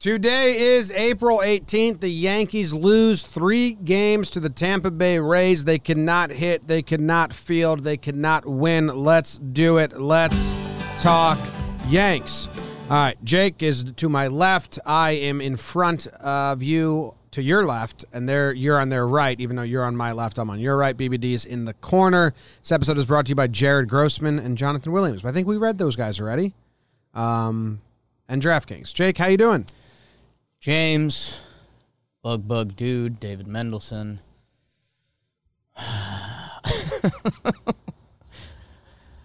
Today is April 18th. The Yankees lose three games to the Tampa Bay Rays. They cannot hit, they cannot field, they cannot win. Let's do it. Let's talk Yanks. All right, Jake is to my left. I am in front of you to your left, and there you're on their right. Even though you're on my left, I'm on your right. BBD's in the corner. This episode is brought to you by Jared Grossman and Jonathan Williams. I think we read those guys already. Um, and DraftKings. Jake, how you doing? James, Bug Bug Dude, David Mendelson. and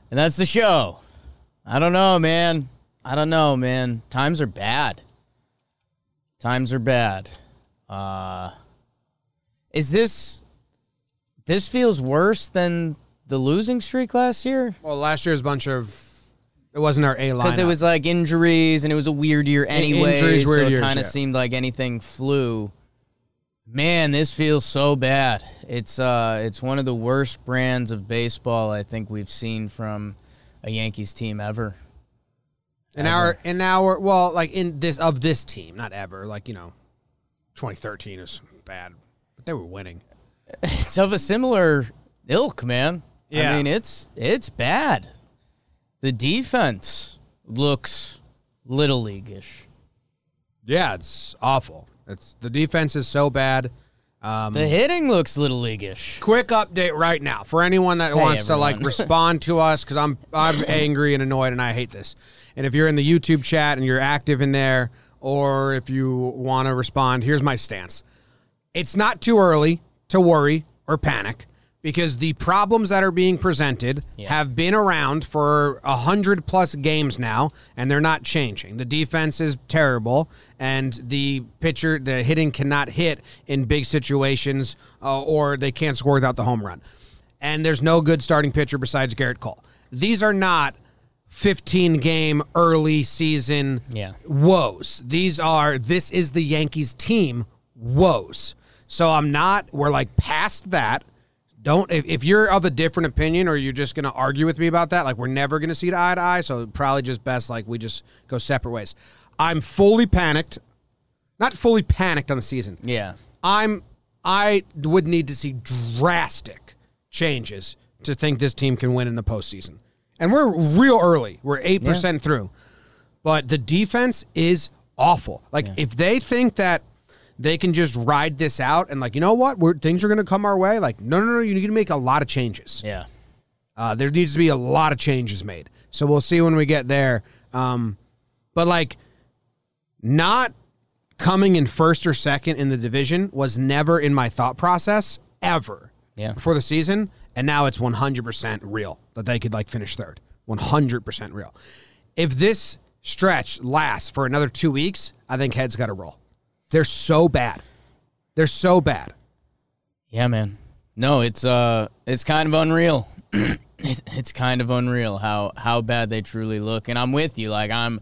that's the show. I don't know, man. I don't know, man. Times are bad. Times are bad. Uh is this this feels worse than the losing streak last year? Well, last year's bunch of it wasn't our A line Because it was like injuries and it was a weird year anyway. injuries, weird so it kind yeah. of seemed like anything flew. Man, this feels so bad. It's uh it's one of the worst brands of baseball I think we've seen from a Yankees team ever. in our in our well, like in this of this team, not ever. Like you know, 2013 is bad, but they were winning. It's of a similar ilk, man. Yeah. I mean, it's it's bad. The defense looks little leagueish. Yeah, it's awful. It's the defense is so bad. Um, The hitting looks little leagueish. quick update right now for anyone that wants to like respond to us because I'm I'm angry and annoyed and I hate this. And if you're in the YouTube chat and you're active in there, or if you want to respond, here's my stance. It's not too early to worry or panic because the problems that are being presented Yeah. have been around for a hundred plus games now, and they're not changing. The defense is terrible, and the pitcher, the hitting cannot hit in big situations, uh, or they can't score without the home run. And there's no good starting pitcher besides Gerrit Cole. These are not 15 game early season Yeah. woes. These are this is the Yankees team woes. So I'm not we're like past that. Don't if, if you're of a different opinion or you're just gonna argue with me about that, like we're never gonna see eye to eye. So probably just best like we just go separate ways. I'm fully panicked. Not fully panicked on the season. Yeah. I'm I would need to see drastic changes to think this team can win in the postseason. And we're real early. We're eight percent through. But the defense is awful. Like if they think that they can just ride this out and like, you know what, we're, things are going to come our way. Like, no, no, no, you need to make a lot of changes. Yeah. Uh, there needs to be a lot of changes made. So we'll see when we get there. Um, but like, not coming in first or second in the division was never in my thought process ever Yeah. before the season. And now it's 100% real that they could like finish third. 100% real. If this stretch lasts for another two weeks, I think heads got to roll. They're so bad. They're so bad. Yeah, man. No, it's uh, it's kind of unreal. it's kind of unreal how how bad they truly look. And I'm with you. Like I'm,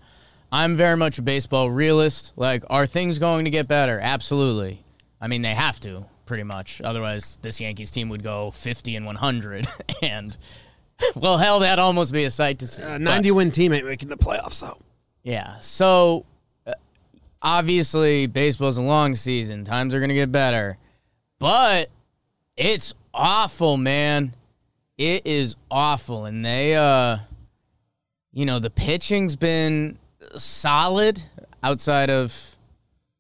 I'm very much a baseball realist. Like, are things going to get better? Absolutely. I mean, they have to, pretty much. Otherwise, this Yankees team would go 50 and 100. and well, hell, that'd almost be a sight to see. A But- 90 win team ain't making the playoffs, though. yeah. So uh, obviously, baseball's a long season. Times are going to get better. But it's awful, man. It is awful. And they, uh, you know, the pitching's been solid outside of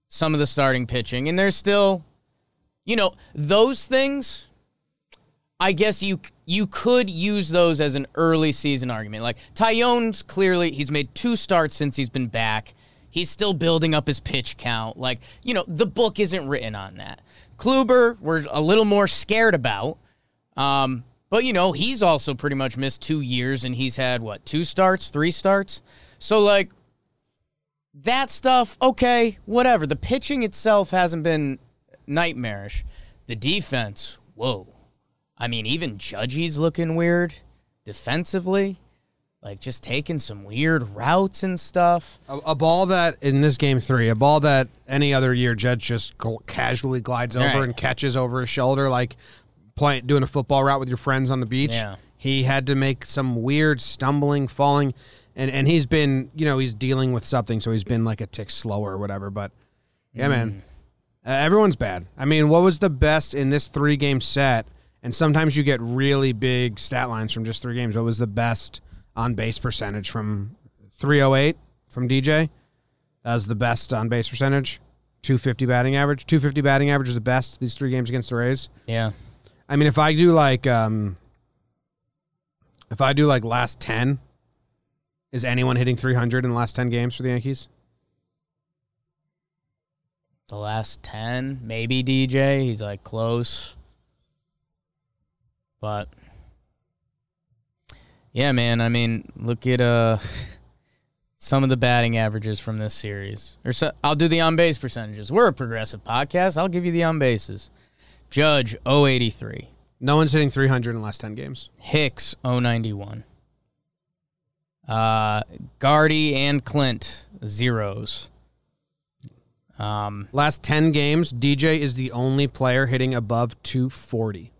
some of the starting pitching. And there's still, you know, those things. I guess you you could use those as an early season argument. Like Taillon's clearly he's made two starts since he's been back. He's still building up his pitch count. Like, you know, the book isn't written on that. Kluber, we're a little more scared about. Um, but you know, he's also pretty much missed two years and he's had what, two starts, three starts? So like that stuff, okay, whatever. The pitching itself hasn't been nightmarish. The defense, whoa. I mean, even Judgy's looking weird defensively. Like just taking some weird routes and stuff. A, a ball that in this game three, a ball that any other year Judge just gl- casually glides over Right. and catches over his shoulder, like playing doing a football route with your friends on the beach. Yeah. He had to make some weird stumbling, falling. and and he's been you know he's dealing with something, so he's been like a tick slower or whatever. But yeah, man, uh, everyone's bad. I mean, what was the best in this three game set? And sometimes you get really big stat lines from just three games. What was the best on base percentage from 308 from DJ? That was the best on base percentage. 250 batting average. 250 batting average is the best these three games against the Rays. Yeah. I mean, if I do like, um, if I do like last 10, is anyone hitting 300 in the last 10 games for the Yankees? The last 10, maybe DJ. He's like close. But yeah, man, I mean, look at uh some of the batting averages from this series. Or so, I'll do the on base percentages. We're a progressive podcast. I'll give you the on bases. Judge 083. No one's hitting 300 in the last 10 games. Hicks 091. Uh Guardy and Clint zeros. Um Last 10 games, DJ is the only player hitting above 240.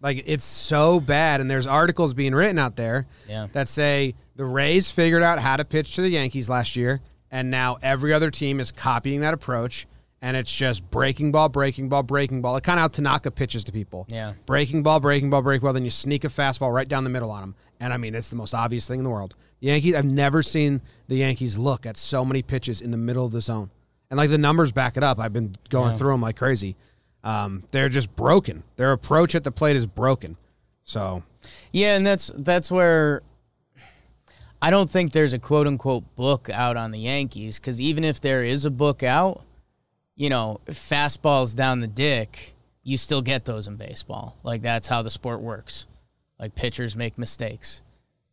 Like it's so bad and there's articles being written out there yeah. that say the Rays figured out how to pitch to the Yankees last year and now every other team is copying that approach and it's just breaking ball, breaking ball, breaking ball. Like kind of how Tanaka pitches to people. Yeah. Breaking ball, breaking ball, breaking ball, then you sneak a fastball right down the middle on them. And I mean, it's the most obvious thing in the world. The Yankees, I've never seen the Yankees look at so many pitches in the middle of the zone. And like the numbers back it up. I've been going Yeah. through them like crazy. Um, they're just broken. Their approach at the plate is broken. So Yeah, and that's that's where I don't think there's a quote unquote book out on the Yankees because even if there is a book out, you know, fastballs down the dick, you still get those in baseball. Like that's how the sport works. Like pitchers make mistakes,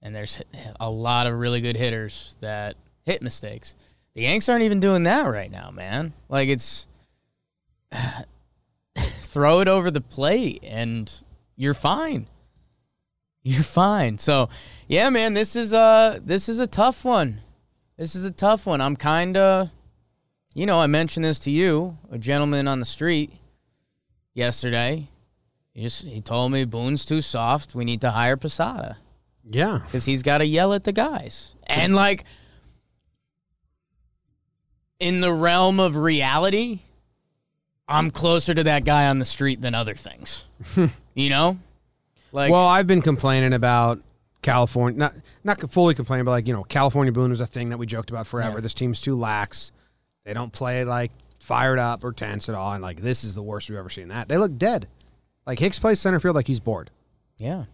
and there's a lot of really good hitters that hit mistakes. The Yanks aren't even doing that right now, man. Like it's throw it over the plate and you're fine. You're fine. So, yeah, man, this is uh this is a tough one. This is a tough one. I'm kind of you know, I mentioned this to you, a gentleman on the street yesterday. He just he told me Boone's too soft. We need to hire Posada yeah, because he's got to yell at the guys. And like in the realm of reality, I'm closer to that guy on the street than other things. you know? Like well, I've been complaining about California, not not fully complaining, but like you know, California Boone was a thing that we joked about forever. Yeah. This team's too lax. They don't play like fired up or tense at all, and like this is the worst we've ever seen. That they look dead. Like Hicks plays center field like he's bored. Yeah.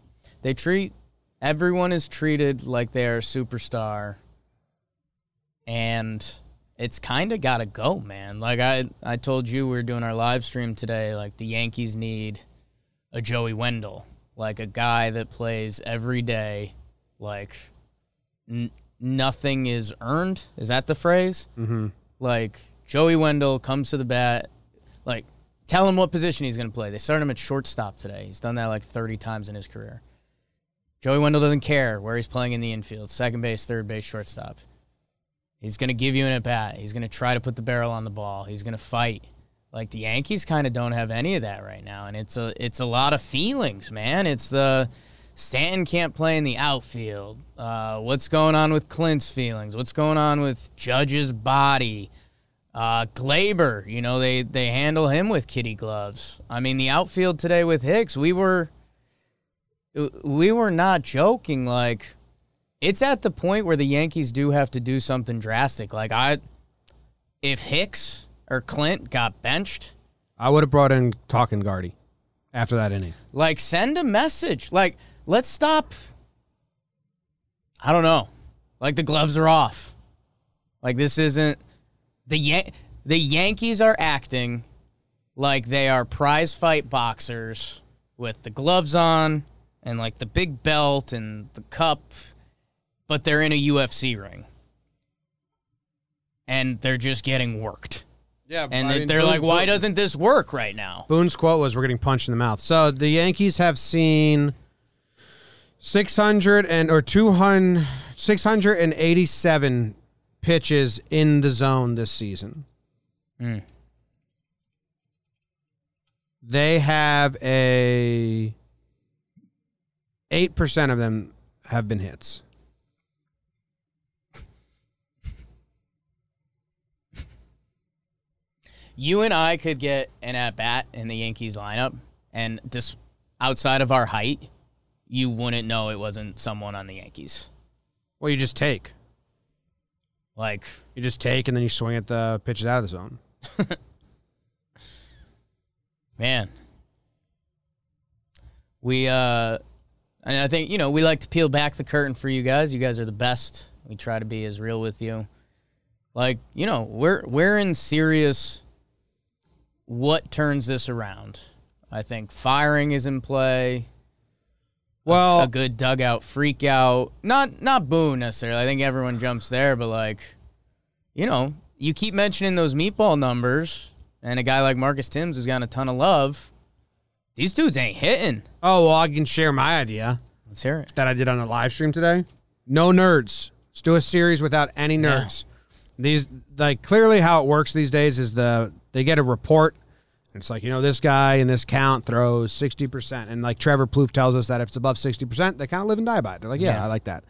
They treat everyone is treated like they're a superstar. And it's kind of got to go, man. Like I I told you we were doing our live stream today like the Yankees need a Joey Wendle, like a guy that plays every day like n- nothing is earned. Is that the phrase? Mm-hmm. Like Joey Wendle comes to the bat, like tell him what position he's going to play. They started him at shortstop today. He's done that like 30 times in his career. Joey Wendle doesn't care where he's playing in the infield, second base, third base, shortstop. He's going to give you an at bat. He's going to try to put the barrel on the ball. He's going to fight. Like the Yankees kind of don't have any of that right now, and it's a it's a lot of feelings, man. It's the Stanton can't play in the outfield. Uh, what's going on with Clint's feelings? What's going on with Judge's body? Uh, Gleyber, you know they they handle him with kitty gloves. I mean the outfield today with Hicks, we were we were not joking. Like it's at the point where the Yankees do have to do something drastic. Like I, if Hicks or Clint got benched, I would have brought in talking Guardy after that inning. like send a message. Like let's stop. I don't know. Like the gloves are off. Like this isn't the Yan- the Yankees are acting like they are prize fight boxers with the gloves on and like the big belt and the cup, but they're in a UFC ring. And they're just getting worked. Yeah, And they're like, why doesn't this work right now? Boone's quote was, "We're getting punched in the mouth." So the Yankees have seen six hundred and or 200, 687 pitches in the zone this season. Mm. They have a eight percent of them have been hits. You and I could get an at bat in the Yankees lineup, and just outside of our height, you wouldn't know it wasn't someone on the Yankees. Well, you just take. Like, You just take and then you swing at the pitches out of the zone. man, we uh, and I think you know we like to peel back the curtain for you guys. You guys are the best. We try to be as real with you. Like, you know, we're we're in serious. What turns this around? I think firing is in play. Well, a good dugout freak out. Not not Boone necessarily. I think everyone jumps there, but like, you know, you keep mentioning those meatball numbers, and a guy like Marcus Thames who's gotten a ton of love. These dudes ain't hitting. oh well, I can share my idea Let's hear it. that I did on a live stream today. No nerds. Let's do a series without any nerds. These like clearly how it works these days is the they get a report. It's like you know this guy in this count throws sixty percent, and like Trevor Plouffe tells us that if it's above sixty percent, they kind of live and die by it. They're like, yeah, Yeah. I like that.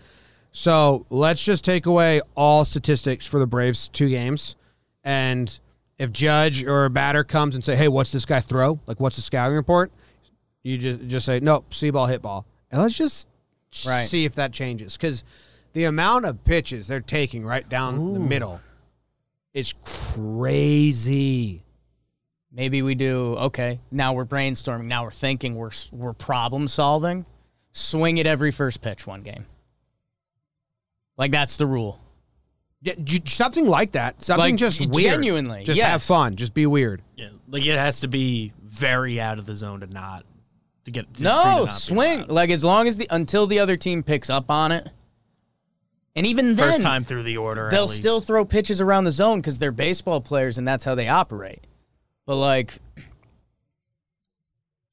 So let's just take away all statistics for the Braves two games, and if Judge or a batter comes and say, "Hey, what's this guy throw? Like, what's the scouting report?" You just just say, "Nope, see ball, hit ball," and let's just Right. see if that changes because the amount of pitches they're taking right down the middle is crazy. Maybe we do. Okay, now we're brainstorming. Now we're thinking. We're we're problem solving. Swing it every first pitch one game. Like that's the rule. Yeah, something like that. Something Like, just weird. genuinely, just have fun. Just be weird. Yeah, like it has to be very out of the zone to not to get to, for you to No, swing. Like as long as the until the other team picks up on it. And even then First time through the order, they'll least. still throw pitches around the zone because they're baseball players and that's how they operate. But like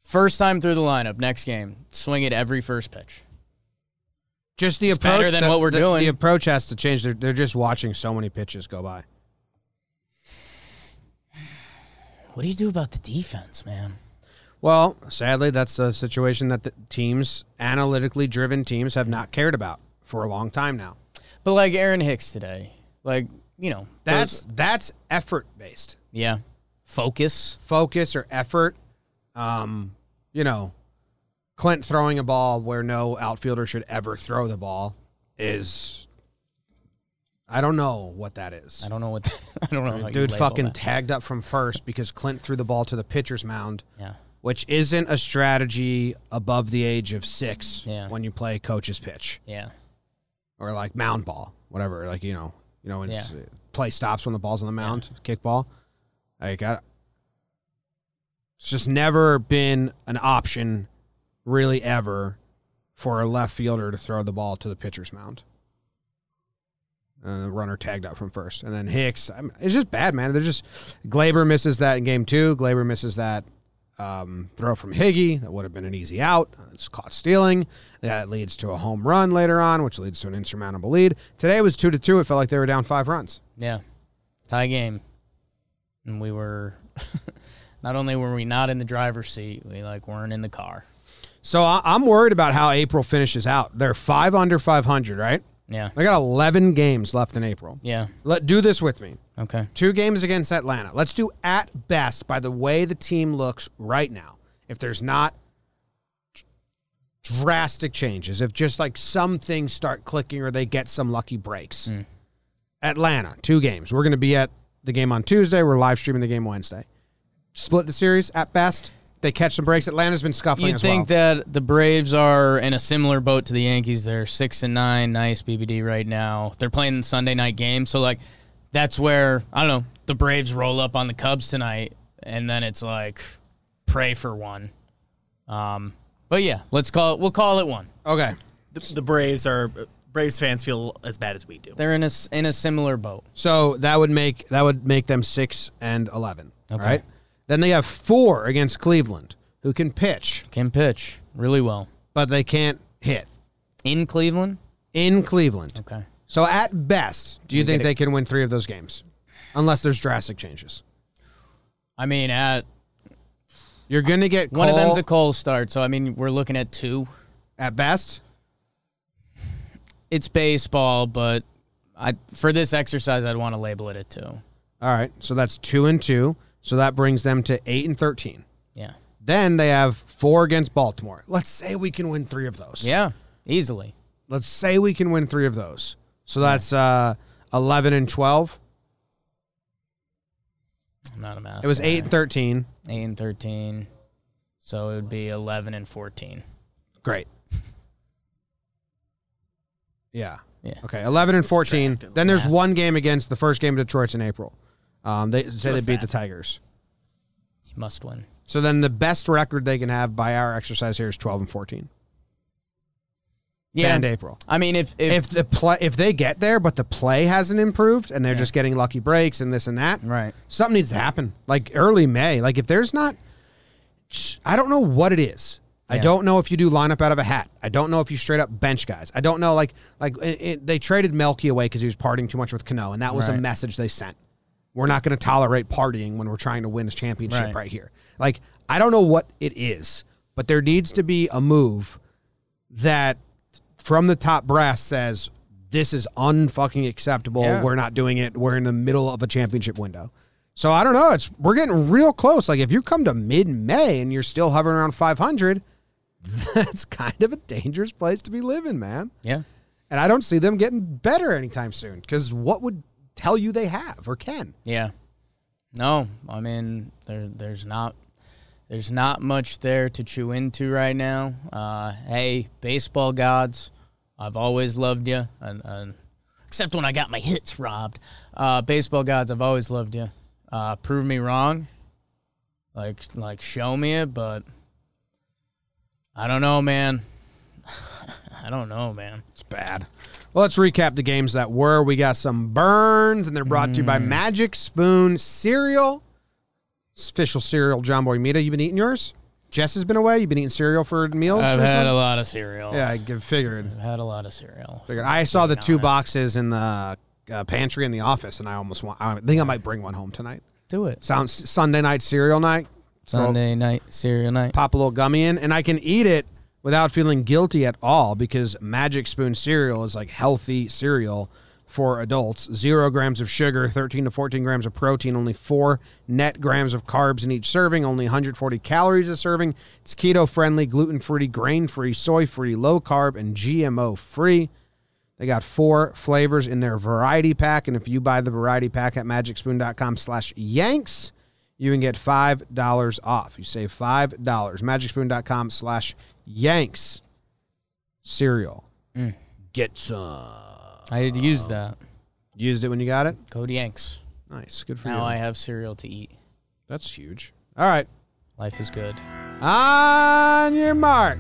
first time through the lineup, next game, swing it every first pitch. Just the It's approach. better than the- what we're the- doing. The approach has to change. They're, they're just watching so many pitches go by. What do you do about the defense, man? Well, sadly, that's a situation that the teams, analytically driven teams, have not cared about for a long time now. But like Aaron Hicks today, like you know, That's those- that's effort based. yeah, focus. focus or effort. Um, you know, Clint throwing a ball where no outfielder should ever throw the ball is. I don't know what that is. I don't know what. That, I don't know. Dude fucking that. tagged up from first because Clint threw the ball to the pitcher's mound, yeah. which isn't a strategy above the age of six Yeah. when you play coach's pitch Yeah. or like mound ball, whatever. Like you know, you know when Yeah. uh, play stops when the ball's on the mound, kickball. Like I, it's just never been an option, really ever, for a left fielder to throw the ball to the pitcher's mound. And the runner tagged out from first, and then Hicks. I mean, it's just bad, man. They're just Gleyber misses that in game two. Gleyber misses that um, throw from Higgy. That would have been an easy out. It's caught stealing. That leads to a home run later on, which leads to an insurmountable lead. Today was two to two. It felt like they were down five runs. Yeah. Tie game. And we were not only were we not in the driver's seat, we like weren't in the car. So I- I'm worried about how April finishes out. They're five under 500, right? Yeah. They got 11 games left in April. Yeah. Let do this with me. Okay. Two games against Atlanta. Let's do at best by the way the team looks right now. If there's not drastic changes, if just like some things start clicking or they get some lucky breaks. Mm. Atlanta, two games. We're going to be at the game on Tuesday. We're live streaming the game Wednesday. Split the series at best. They catch some breaks. Atlanta's been scuffling You'd think well. that the Braves are in a similar boat to the Yankees. They're six and nine, nice BBD right now. They're playing the Sunday night game, so like that's where I don't know the Braves roll up on the Cubs tonight, and then it's like pray for one. Um, but yeah, let's call it. We'll call it one. okay. the, the Braves are Braves fans feel as bad as we do. They're in a s- in a similar boat. So that would make that would make them six and eleven. Okay. Right. Then they have four against Cleveland, who can pitch, Can pitch really well but they can't hit in Cleveland. in Cleveland. Okay. So at best, do you We think they can win three of those games, unless there's drastic changes? I mean, at You're going to get one of Cole them's a cold start, so I mean, we're looking at two. at best. It's baseball, but I for this exercise, I'd want to label it a two. All right, so that's two and two. So that brings them to 8 and 13. Yeah. Then they have four against Baltimore. Let's say we can win three of those. Yeah. Easily. Let's say we can win three of those. So that's uh, 11 and 12. I'm not a math. It was guy. 8 and 13. 8 and 13. So it would be 11 and 14. Great. Yeah. Yeah. Okay. 11 and 14. Subtract it. Then there's Math. one game against the first game of Detroit's in April. Um, they say they What's beat that? the Tigers. You must win. So then the best record they can have by our exercise here is 12 and 14. Yeah. And April. I mean, if, if, If the play, if they get there, but the play hasn't improved, and they're just getting lucky breaks and this and that, right. something needs to happen. Like early May. Like if there's not, I don't know what it is. I don't know if you do lineup out of a hat. I don't know if you straight up bench guys. I don't know. Like like it, it- they traded Melky away because he was partying too much with Cano, and that was a message they sent. We're not going to tolerate partying when we're trying to win a championship Right. right here. Like I don't know what it is, but there needs to be a move that from the top brass says this is unfucking acceptable. Yeah. We're not doing it. We're in the middle of a championship window. So I don't know. It's we're getting real close. Like if you come to mid May and you're still hovering around 500, that's kind of a dangerous place to be living, man. Yeah. And I don't see them getting better anytime soon. Because what would tell you they have or can? Yeah. No, I mean there there's not there's not much there to chew into right now. Uh, hey, baseball gods, I've always loved you, and, and except when I got my hits robbed. Uh, baseball gods, I've always loved you. Uh, prove me wrong, like like show me it, but I don't know, man. I don't know, man. It's bad. Well, let's recap the games that were. We got some burns, and they're brought to you Mm. by Magic Spoon Cereal. It's official cereal, Jomboy Media. You been eating yours? Jess has been away. You've been eating cereal for meals. I've had a lot of cereal. Yeah, I figured. I've had a lot of cereal. Figured. I saw the being two boxes in the uh, pantry in the office, and I almost want. I think I might bring one home tonight. Do it. Sounds Sunday night cereal night. Sunday night cereal night. Pop a little gummy in, and I can eat it without feeling guilty at all because Magic Spoon cereal is like healthy cereal for adults. Zero grams of sugar, 13 to 14 grams of protein, only four net grams of carbs in each serving, only 140 calories a serving. It's keto friendly, gluten free, grain free, soy free, low carb, and GMO free. They got four flavors in their variety pack, and if you buy the variety pack at magicspoon.com slash yanks, you can get $5 off. You save $5. Magicspoon.com slash yanks. Cereal. Mm. Get some. I had used that. Used it when you got it? Code Yanks. Nice. Good for Now you. Now I have cereal to eat. That's huge. All right. Life is good. On your mark.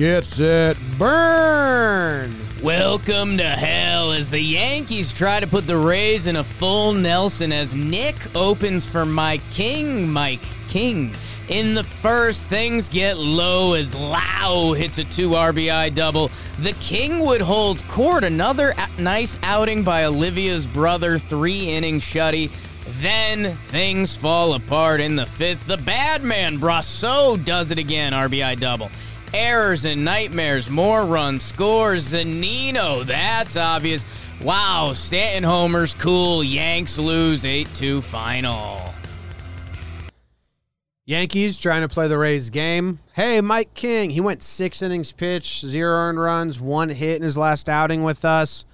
Get set, burn. Welcome to hell as the Yankees try to put the Rays in a full Nelson as Nick opens for Mike King. Mike King. In the first, things get low as Lowe hits a two RBI double. The King would hold court. Another nice outing by Olivia's brother, three inning shutty. Then things fall apart in the fifth. The bad man, Brosseau, does it again, RBI double. Errors and nightmares, more runs, scores, Zunino, that's obvious. Wow, Stanton homers, cool. Yanks lose 8 2 final. Yankees trying to play the Rays game. Hey, Mike King. He went six innings pitched, zero earned runs, one hit in his last outing with us.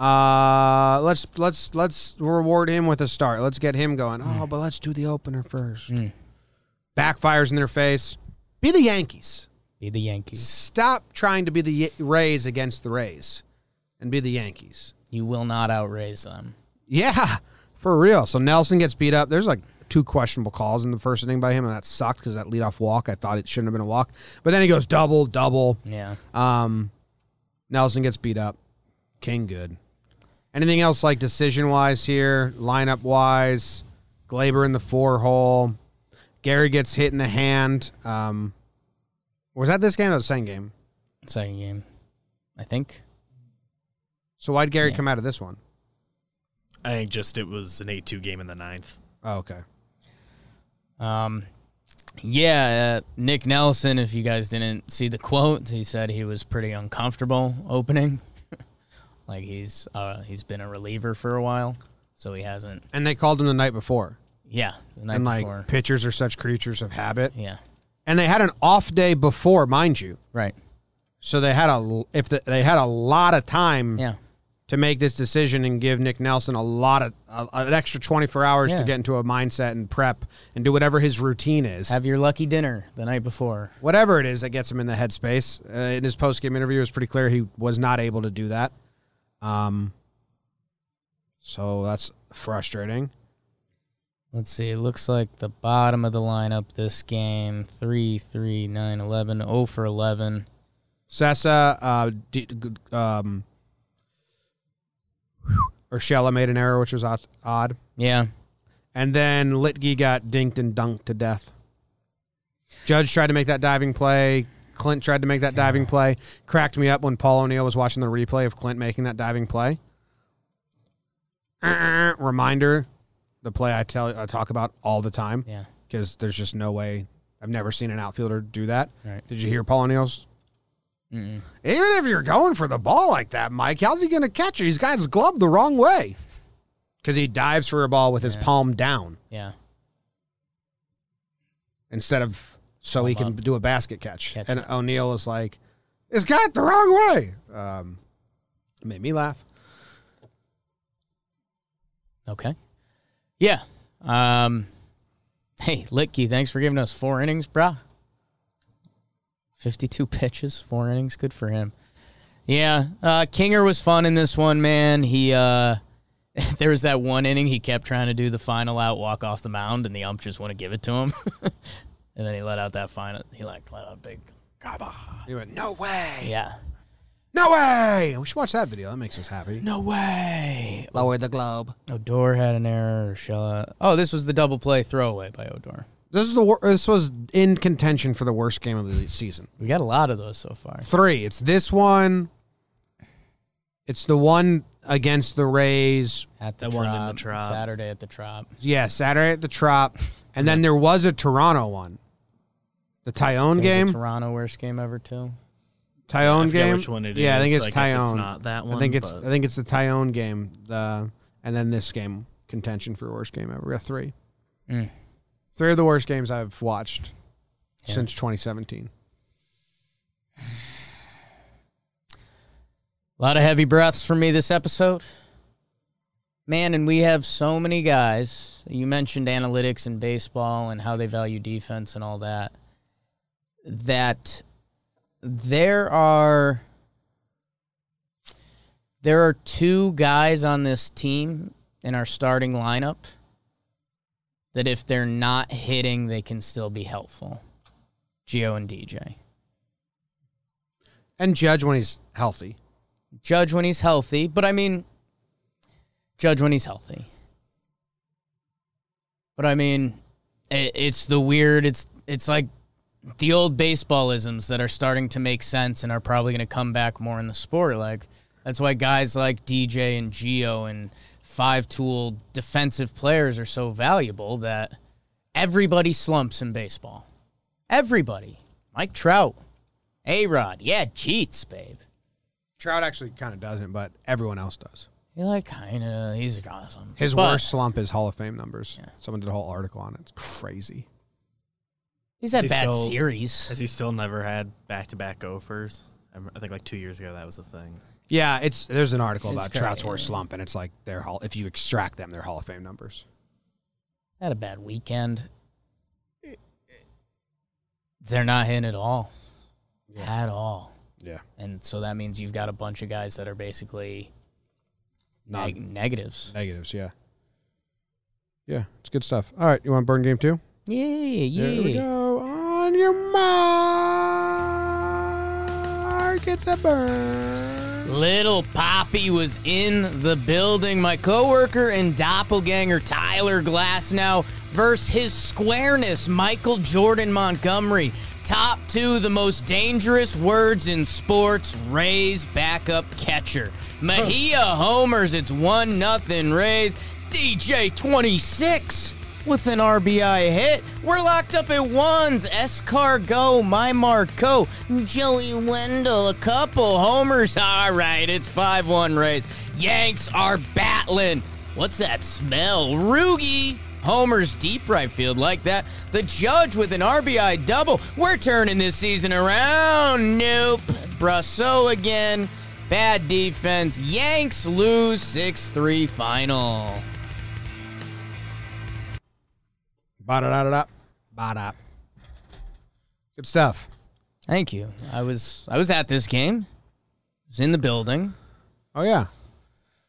Uh, let's let's let's reward him with a start. Let's get him going. Oh, but let's do the opener first. Backfires in their face. Be the Yankees. Be the Yankees. Stop trying to be the Rays against the Rays, and be the Yankees. You will not outraise them. Yeah, for real. So Nelson gets beat up. There's like two questionable calls in the first inning by him, and that sucked because that leadoff walk. I thought it shouldn't have been a walk, but then he goes double, double. Yeah. Um, Nelson gets beat up. King good. Anything else like decision wise here, lineup wise? Gleyber in the four hole. Gary gets hit in the hand. Um, was that this game or the same game? Second game, I think. So why'd Gary Yeah. come out of this one? I think just it was an 8 2 game in the ninth. Oh, okay. Um, yeah, uh, Nick Nelson, if you guys didn't see the quote, he said he was pretty uncomfortable opening. like he's uh, he's been a reliever for a while, so he hasn't. And they called him the night before. Yeah, the night and like before. pitchers are such creatures of habit. Yeah, And they had an off day before, mind you. right. So they had a if the, they had a lot of time Yeah, to make this decision and give Nick Nelson a lot of uh, an extra 24 hours Yeah. to get into a mindset and prep and do whatever his routine is. have your lucky dinner the night before. whatever it is that gets him in the headspace. Uh, in his post game interview, it was pretty clear he was not able to do that. Um, so that's frustrating. Let's see. It looks like the bottom of the lineup this game 3 3 9 11 0 for 11. Sessa, uh, D- um, Urshela made an error, which was odd-. Yeah. And then Luetge got dinked and dunked to death. Judge tried to make that diving play. Clint tried to make that diving play. Cracked me up when Paul O'Neill was watching the replay of Clint making that diving play. Uh, reminder, the play I tell I talk about all the time Yeah. because there's just no way I've never seen an outfielder do that. Right. Did you hear Paul O'Neill's? Even if you're going for the ball like that, Mike, how's he going to catch it? He's got his glove the wrong way because he dives for a ball with his palm down Yeah. instead of so he can up. do a basket catch. Catch and. O'Neill is like, it's got it the wrong way. Um, made me laugh. Okay. Yeah. Um, hey, Luetge, thanks for giving us four innings, brah. 52 pitches, four innings. Good for him. Yeah. Uh, Kinger was fun in this one, man. He, uh, there was that one inning he kept trying to do the final out, walk off the mound, and the ump just wouldn't give it to him. and then he let out that final, he like let out a big, He went, no way. yeah. No way. We should watch that video. That makes us happy. No way. Lower the globe. Odor had an error. Shella. Oh, this was the double play throwaway by Odor. This is the wor- this was in contention for the worst game of the season. We got a lot of those so far. Three. It's this one. It's the one against the Rays. At the That one in the Trop, Trop. Saturday at the Trop. Yeah, Saturday at the Trop, and then there was a Toronto one. The Taillon There's game. a Toronto worst game ever too. Taillon I game. which one it yeah, I think is. it's I guess Taillon. it's not that one, I think it's but- I think it's the Taillon game. The and then this game contention for worst game ever. We got three. Mm. Three of the worst games I've watched Yeah. since 2017. A lot of heavy breaths for me this episode. Man, and we have so many guys. You mentioned analytics in baseball and how they value defense and all that. That there are there are two guys on this team in our starting lineup that if they're not hitting, they can still be helpful. Gio and DJ. And Judge when he's healthy. Judge when he's healthy, but I mean, Judge when he's healthy. But I mean, it, it's the weird. It's it's like the old baseballisms that are starting to make sense and are probably going to come back more in the sport. Like that's why guys like DJ and Gio and five tool defensive players are so valuable. That everybody slumps in baseball. Everybody. Mike Trout, A Rod, yeah, cheats, babe. Trout actually kind of doesn't, but everyone else does. He like kind of he's awesome. His But worst slump is Hall of Fame numbers. Yeah. Someone did a whole article on it. It's crazy. He's had Is he bad still- series. Has he still never had back to back gophers? I think like two years ago that was the thing. Yeah, it's there's an article It's about great, Trout's worst yeah. slump, and it's like they're hall. If you extract them, they're Hall of Fame numbers. Had a bad weekend. They're not hitting at all. At all. Yeah, And so that means you've got a bunch of guys that are basically Non- neg- negatives. negatives. Yeah, yeah, it's good stuff. All right, you want to burn game two? Yeah, Here we yeah. go. Your mark, it's a burn. Little Poppy was in the building. My coworker and doppelganger Tyler Glasnow versus his squareness, Michael Jordan Montgomery. Top two, the most dangerous words in sports. Rays backup catcher. Mejia homers. It's one nothing Rays. DJ 26 with an RBI hit. We're locked up at ones. Escargo, my Marco, Joey Wendle, a couple homers. All right, it's 5 1 Rays. Yanks are battling. What's that smell? Rugi homers deep right field like that. The Judge with an RBI double. We're turning this season around. Nope. Brosseau again. Bad defense. Yanks lose 6 3 final. Ba-da-da-da-da. Ba-da. Good stuff. Thank you. I was I was at this game. I was in the building. Oh yeah.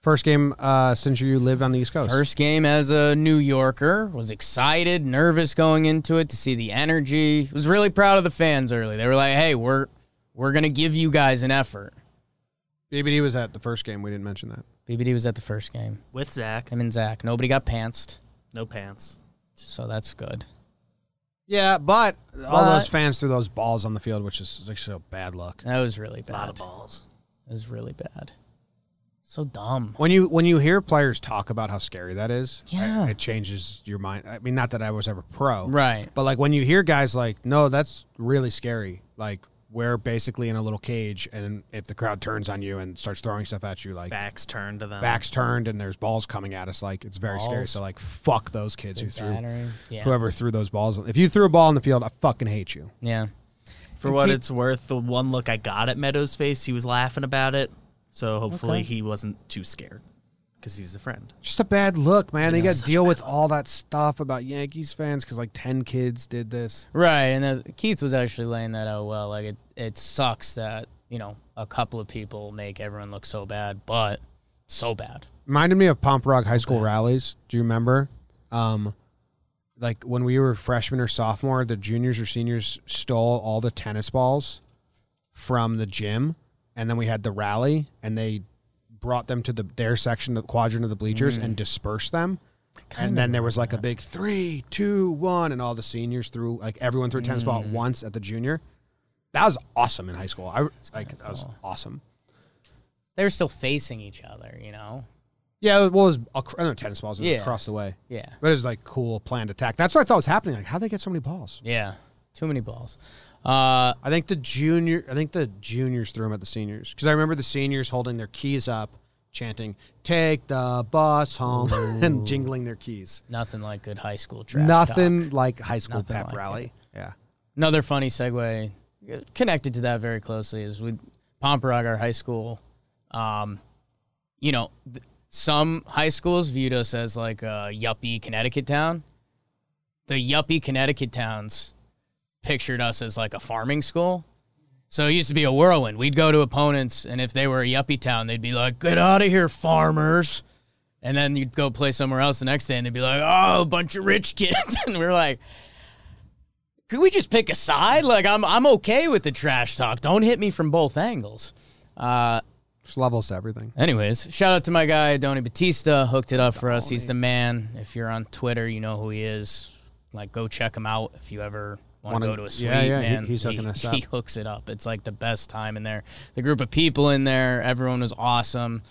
First game uh, since you lived on the East Coast. First game as a New Yorker. Was excited, nervous going into it to see the energy. Was really proud of the fans early. They were like, "Hey, we're we're gonna give you guys an effort." BBD was at the first game. We didn't mention that. BBD was at the first game. With Zach, Him and Zach. Nobody got pantsed, no pants. So that's good. Yeah, but all But- those uh, fans threw those balls on the field, which is actually so bad luck. That was really bad. A lot bad. of balls. It was really bad. So dumb. When you when you hear players talk about how scary that is, I- Yeah. it changes your mind. I mean, not that I was ever pro, Right. But like when you hear guys like, no, that's really scary. Like we're basically in a little cage, and if the crowd turns on you and starts throwing stuff at you, like Backs turned to them. backs turned and there's balls coming at us, like it's very scary. So like, fuck those kids who threw. Yeah. whoever threw those balls. If you threw a ball in the field, I fucking hate you. Yeah. For what Keep- it's worth, the one look I got at Meadows' face, he was laughing about it. So hopefully Okay. he wasn't too scared because he's a friend. Just a bad look, man. They got to deal with all that stuff about Yankees fans because like ten kids did this. Right, and Keith was actually laying that out well. Like it, it sucks that you know a couple of people make everyone look so bad, but so bad. Reminded me of Pomperaug High School rallies. Do you remember? Um, like when we were freshmen or sophomore, the juniors or seniors stole all the tennis balls from the gym, and then we had the rally, and they brought them to the their section, of the quadrant of the bleachers, and mm. dispersed them. and then there was like a big three, two, one, and all the seniors threw like everyone threw a tennis ball at mm. once at the junior. That was awesome in high school. I like that was awesome. They were still facing each other, you know. Yeah, well, it was I know tennis balls Yeah. across the way. Yeah, But it was like cool planned attack. That's what I thought was happening. Like, how they get so many balls? yeah. Too many balls. Uh, I think the junior, I think the juniors threw them at the seniors because I remember the seniors holding their keys up, chanting "Take the bus home" and jingling their keys. nothing like good high school trash. Nothing talk. like high school Nothing pep like rally. Yeah, Another funny segue connected to that very closely is with Pomperaug, our high school. Um, you know, th- some high schools viewed us as like a yuppie Connecticut town. The yuppie Connecticut towns pictured us as like a farming school. So it used to be a whirlwind. We'd go to opponents, and if they were a yuppie town, they'd be like, "Get out of here, farmers!" And then you'd go play somewhere else the next day, and they'd be like, "Oh, a bunch of rich kids," and we're like, could we just pick a side? Like I'm I'm okay with the trash talk. Don't hit me from both angles. Uh just levels to everything. anyways, shout out to my guy Donny Batista, hooked it up for us. He's the man. If you're on Twitter, you know who he is. Like go check him out if you ever want Wanna- go to a suite, yeah, yeah, he- man. he's hooking us up. He hooks it up. It's like the best time in there. The group of people in there, everyone was awesome.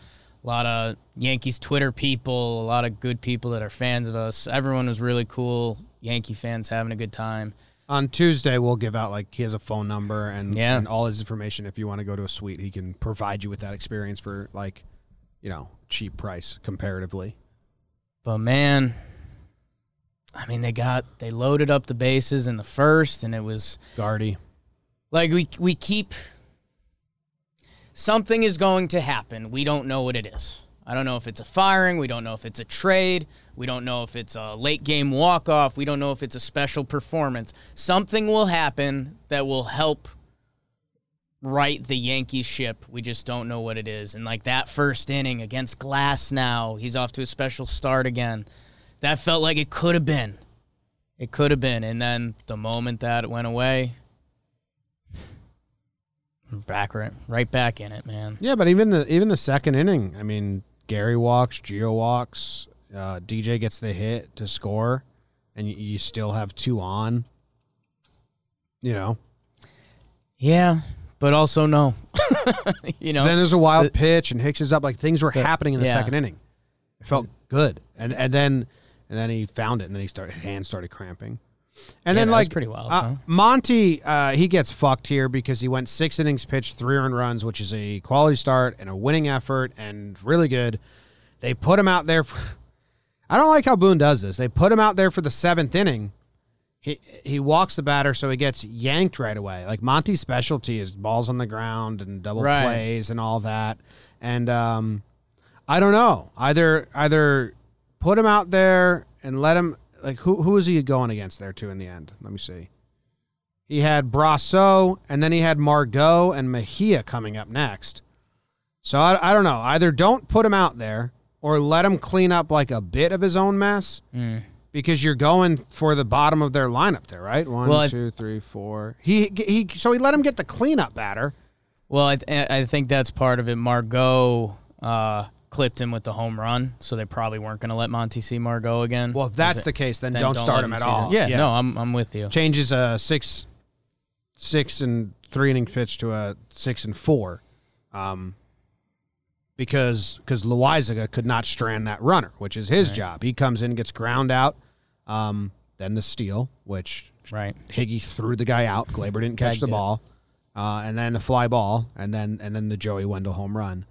A lot of Yankees Twitter people, a lot of good people that are fans of us. Everyone was really cool. Yankee fans having a good time. On Tuesday, we'll give out like he has a phone number and, Yeah. and all his information. If you want to go to a suite, he can provide you with that experience for like, you know, cheap price comparatively. But man, I mean, they got they loaded up the bases in the first, and it was Guardy. like we we keep something is going to happen. We don't know what it is. I don't know if it's a firing. We don't know if it's a trade. We don't know if it's a late game walk off. We don't know if it's a special performance. Something will happen that will help right the Yankees ship. We just don't know what it is. And like that first inning against Glasnow, he's off to a special start again. That felt like it could have been. It could have been. And then the moment that it went away, back right, right back in it, man. Yeah, but even the even the second inning, I mean, Gary walks, Gio walks, uh, DJ gets the hit to score, and you, you still have two on. You know, Yeah, but also no. you know, then there's a wild the- pitch, and Hicks is up. Like things were happening in the yeah. second inning. It felt good, and and then and then he found it, and then he started hands started cramping, and Yeah, then like pretty wild, uh, huh? Monty, uh, he gets fucked here because he went six innings pitched, three earned runs, which is a quality start and a winning effort, and really good. They put him out there. For, I don't like how Boone does this. They put him out there for the seventh inning. He he walks the batter, so he gets yanked right away. Like Monty's specialty is balls on the ground and double Right. plays and all that. And um, I don't know. Either either put him out there and let him like who who was he going against there too in the end? Let me see. He had Brosseau and then he had Margot and Mejia coming up next. So I, I don't know. Either don't put him out there or let him clean up like a bit of his own mess Mm. because you're going for the bottom of their lineup there, right? One, Well, two, three, four. He he. So he let him get the cleanup batter. Well, I, th- I think that's part of it. Margot uh, clipped him with the home run, so they probably weren't going to let Monty see go again. Well, if that's the case, then, Then don't, start let him at all. that. Yeah, no, I'm I'm with you. changes a six, six and three inning pitch to a six and four, um, because because Loaisiga could not strand that runner, which is his job. He comes in, gets ground out, um, then the steal, which Right. Higgy threw the guy out. Gleyber didn't catch the ball, uh, and then a fly ball, and then and then the Joey Wendle home run.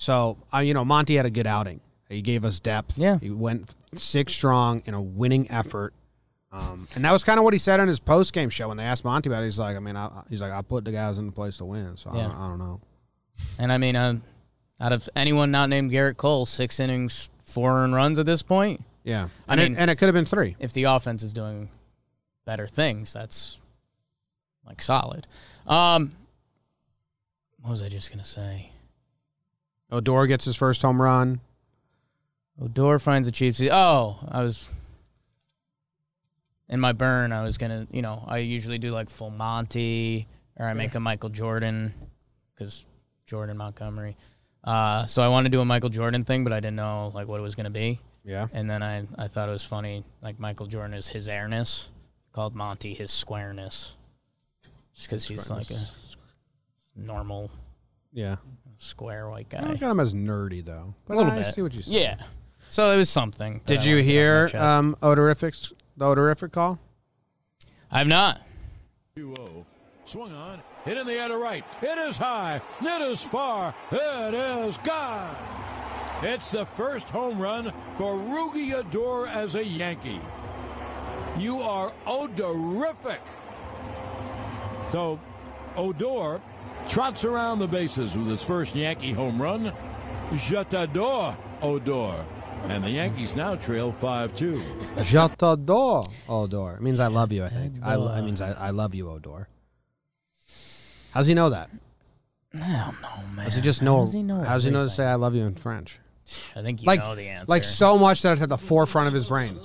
So uh, you know Monty had a good outing. He gave us depth. Yeah. he went six strong in a winning effort. Um, and that was kind of what he said on his post game show when they asked Monty about it. He's like, I mean, I, he's like, I put the guys in the place to win. So I, Yeah. don't, I don't know. And I mean, uh, out of anyone not named Gerrit Cole, six innings, four earned runs at this point. Yeah, I and mean- it, and it could have been three. If the offense is doing better things, that's like solid. Um, what was I just gonna say? Odor gets his first home run. Odor finds a cheap seat. Oh, I was in my burn. I was gonna, you know, I usually do like full Monty or I make a Michael Jordan because Jordan Montgomery. Uh, so I wanted to do a Michael Jordan thing, but I didn't know like what it was gonna be. Yeah, And then I, I thought it was funny. Like Michael Jordan is his airness, called Monty his squareness, just because he's like a normal yeah. Square white guy. I guy. got him as nerdy though. But A little I bit. see what you said. Yeah. So it was something. that Did I you wanted to get off my hear chest. um, Odorific's the Odorific call? I've not. 2-0. Swung on. Hit in the air to right. It is high. It is far. It is gone. It's the first home run for Rougned Odor as a Yankee. You are odorific. So Odor trots around the bases with his first Yankee home run. Je t'adore, Odor. And the Yankees now trail 5-2. Je t'adore, Odor. It means I love you. I think. I, I means I, I love you, Odor. How's he know that? I don't know, man. Does he just How know? does he know how's he know to say I love you in French? I think you Like, know the answer. like so much that it's at the forefront of his brain.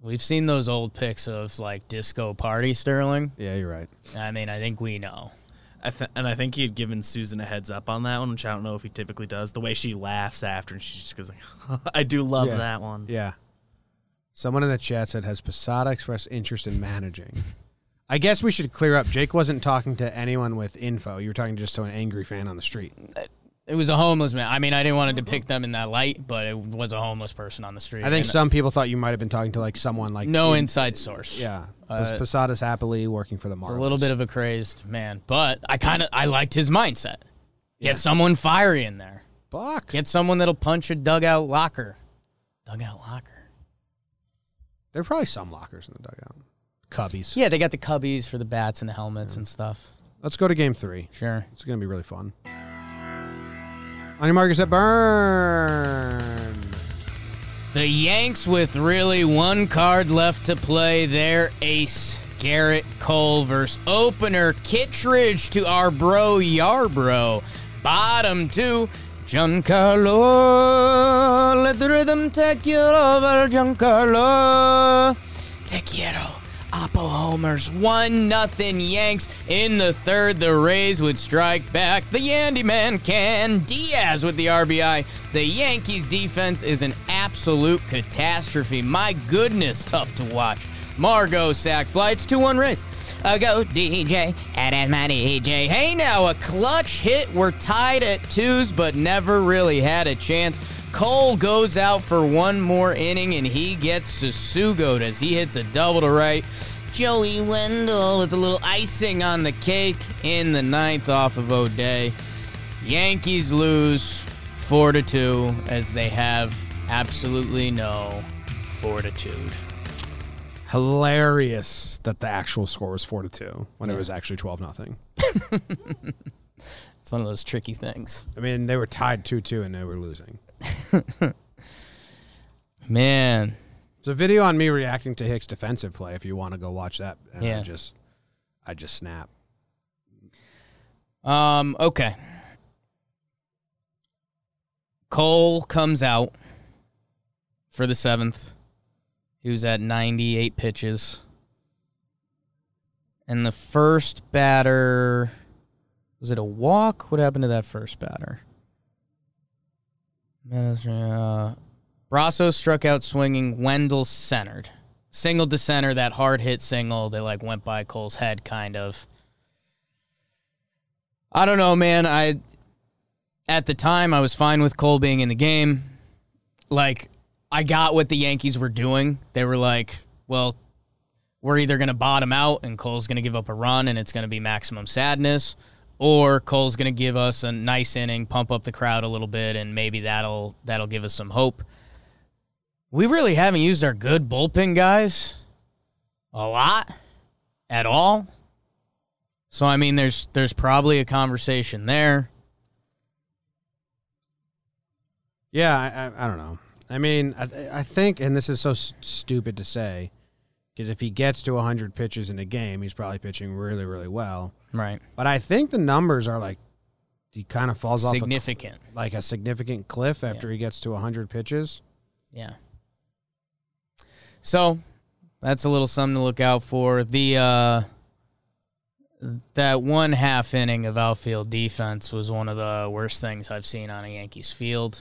We've seen those old pics of like disco party Sterling. Yeah, you're right. I mean, I think we know. I th- and I think he had given Susan a heads up on that one, which I don't know if he typically does. The way she laughs after, and she just goes like, "I do love Yeah. that one." Yeah. Someone in the chat said, "Has Posada expressed interest in managing?" I guess we should clear up. Jake wasn't talking to anyone with info. You were talking just to an angry fan on the street. It was a homeless man. I mean, I didn't want to depict them in that light, but it was a homeless person on the street. I think And some people thought you might have been talking to like someone like no in- inside source. Yeah, was Uh, Posadas happily working for the Marlins? a little bit of a crazed man, but I kind of I liked his mindset. Get someone fiery in there. fuck. Get someone that'll punch a dugout locker. Dugout locker. There are probably some lockers in the dugout. Cubbies. Yeah, they got the cubbies for the bats and the helmets and stuff. Let's go to game three. Sure. It's going to be really fun. On your markers at burn. The Yanks with really one card left to play. Their ace, Gerrit Cole versus opener Kittredge to our bro Yarbrough. Bottom two, Giancarlo. Let the rhythm take you over, Giancarlo. Te quiero. Oppo homers, one nothing Yanks in the third. The Rays would strike back. The Yandy man can. Diaz with the RBI. The Yankees defense is an absolute catastrophe. My goodness, tough to watch. Margot sack flights 2 1 Rays. A go DJ, that is my DJ. Hey now, a clutch hit. We're tied at twos, but never really had a chance. Cole goes out for one more inning and he gets Tsutsugoed as he hits a double to right. Joey Wendle with a little icing on the cake in the ninth off of O'Day. Yankees lose four to two as they have absolutely no fortitude. Hilarious that the actual score was four to two when it was actually twelve nothing. It's one of those tricky things. I mean, they were tied two two and they were losing. Man, It's a video on me reacting to Hicks' defensive play. If you want to go watch that, and Yeah. I just, I just snap. Um, okay. Cole comes out for the seventh. He was at 98 pitches. And the first batter was it a walk? What happened to that first batter? Uh, Brosseau struck out swinging. Wendle centered. Single to center, that hard hit single that like went by Cole's head, kind of. I don't know, man. I at the time I was fine with Cole being in the game. Like I got what the Yankees were doing. They were like, well, we're either going to bottom out and Cole's going to give up a run and it's going to be maximum sadness or Cole's going to give us a nice inning, pump up the crowd a little bit and maybe that'll that'll give us some hope. We really haven't used our good bullpen guys a lot at all. So I mean, there's there's probably a conversation there. Yeah, I, I, I don't know. I mean, I, I think, and this is so s- stupid to say, because if he gets to 100 pitches in a game, he's probably pitching really, really well. Right. But I think the numbers are like, he kind of falls off Significant. like a significant cliff after he gets to 100 pitches. Yeah. So that's a little something to look out for. The uh that one half inning of outfield defense was one of the worst things I've seen on a Yankees field.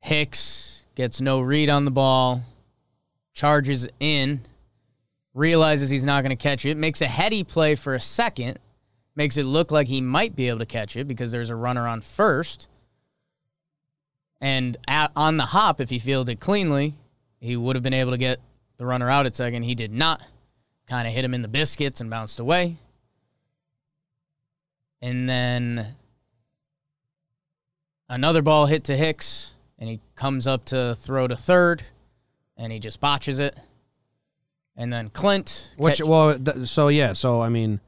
Hicks gets no read on the ball, charges in, realizes he's not going to catch it, makes a heady play for a second, makes it look like he might be able to catch it because there's a runner on first. And at, on the hop, if he fielded cleanly, he would have been able to get the runner out at second. He did not. Kind of hit him in the biscuits and bounced away. And then another ball hit to Hicks, and he comes up to throw to third, and he just botches it. And then Clint, Which, catch- well, th- so yeah, so I mean,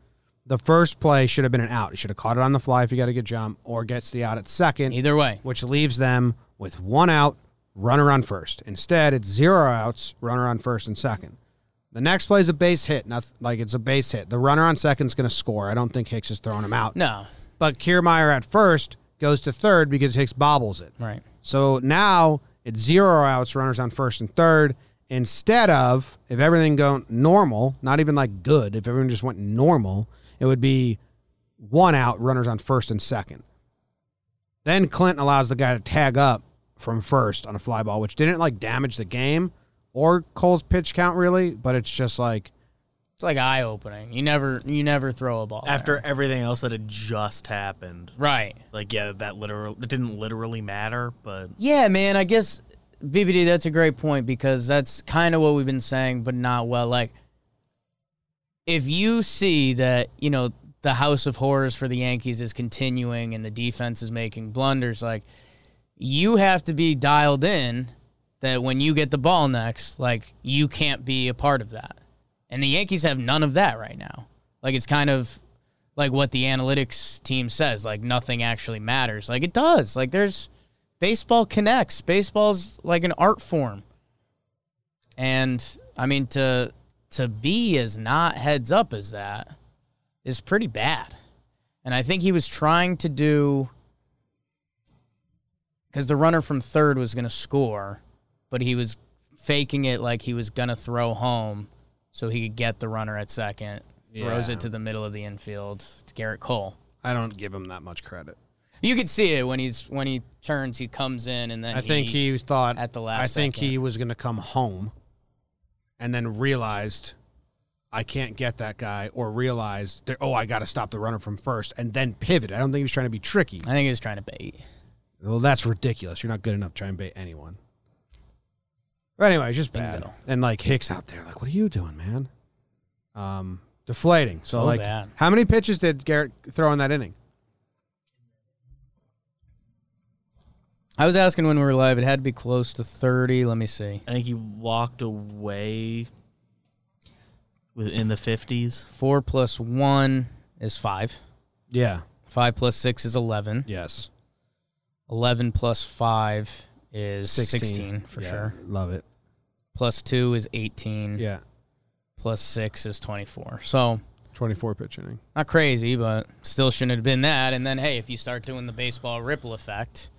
the first play should have been an out. He should have caught it on the fly if he got a good jump, or gets the out at second, either way, which leaves them with one out, runner on first. Instead, it's zero outs, runner on first and second. The next play is a base hit, not like it's a base hit. The runner on second is going to score. I don't think Hicks is throwing him out. no, But Kiermaier at first goes to third because Hicks bobbles it. right. So now it's zero outs, runners on first and third. Instead of if everything going normal, not even like good, if everyone just went normal, it would be one out, runners on first and second. Then Clinton allows the guy to tag up from first on a fly ball, which didn't like damage the game or Cole's pitch count really, but it's just like It's like eye opening. You never, you never throw a ball After there. everything else that had just happened, right. like yeah, that literal that didn't literally matter, but Yeah, man. I guess BBD. That's a great point because that's kind of what we've been saying, but not well. Like, if you see that you know the house of horrors for the Yankees is continuing and the defense is making blunders, like you have to be dialed in that when you get the ball next, like you can't be a part of that. And the Yankees have none of that right now. Like it's kind of like what the analytics team says, like nothing actually matters. Like it does. Like there's baseball connects. Baseball's like an art form. And I mean to to be as not heads up as that is pretty bad. And I think he was trying to do because the runner from third was going to score, but he was faking it like he was going to throw home so he could get the runner at second. Throws Yeah. it to the middle of the infield to Gerrit Cole. I don't give him that much credit. You could see it when he's when he turns, he comes in and then I think he thought at the last I think second. he was going to come home, and then realized I can't get that guy, or realized oh I got to stop the runner from first, and then pivot. I don't think he was trying to be tricky. I think he was trying to bait. Well, that's ridiculous. You're not good enough to try and bait anyone. But anyway, it's just bad. Bingo. And like Hicks out there, like, what are you doing, man? Um, deflating. So, So like, bad. how many pitches did Gerrit throw in that inning? I was asking when we were live. It had to be close to 30. Let me see. I think he walked away within the fifties. Four plus one is five. Yeah. Five plus six is 11. Yes. 11 plus five is 16, for Yeah, sure. Love it. Plus two is 18. Yeah. Plus six is 24. So 24 pitch inning. not crazy, but still shouldn't have been that. And then, hey, if you start doing the baseball ripple effect,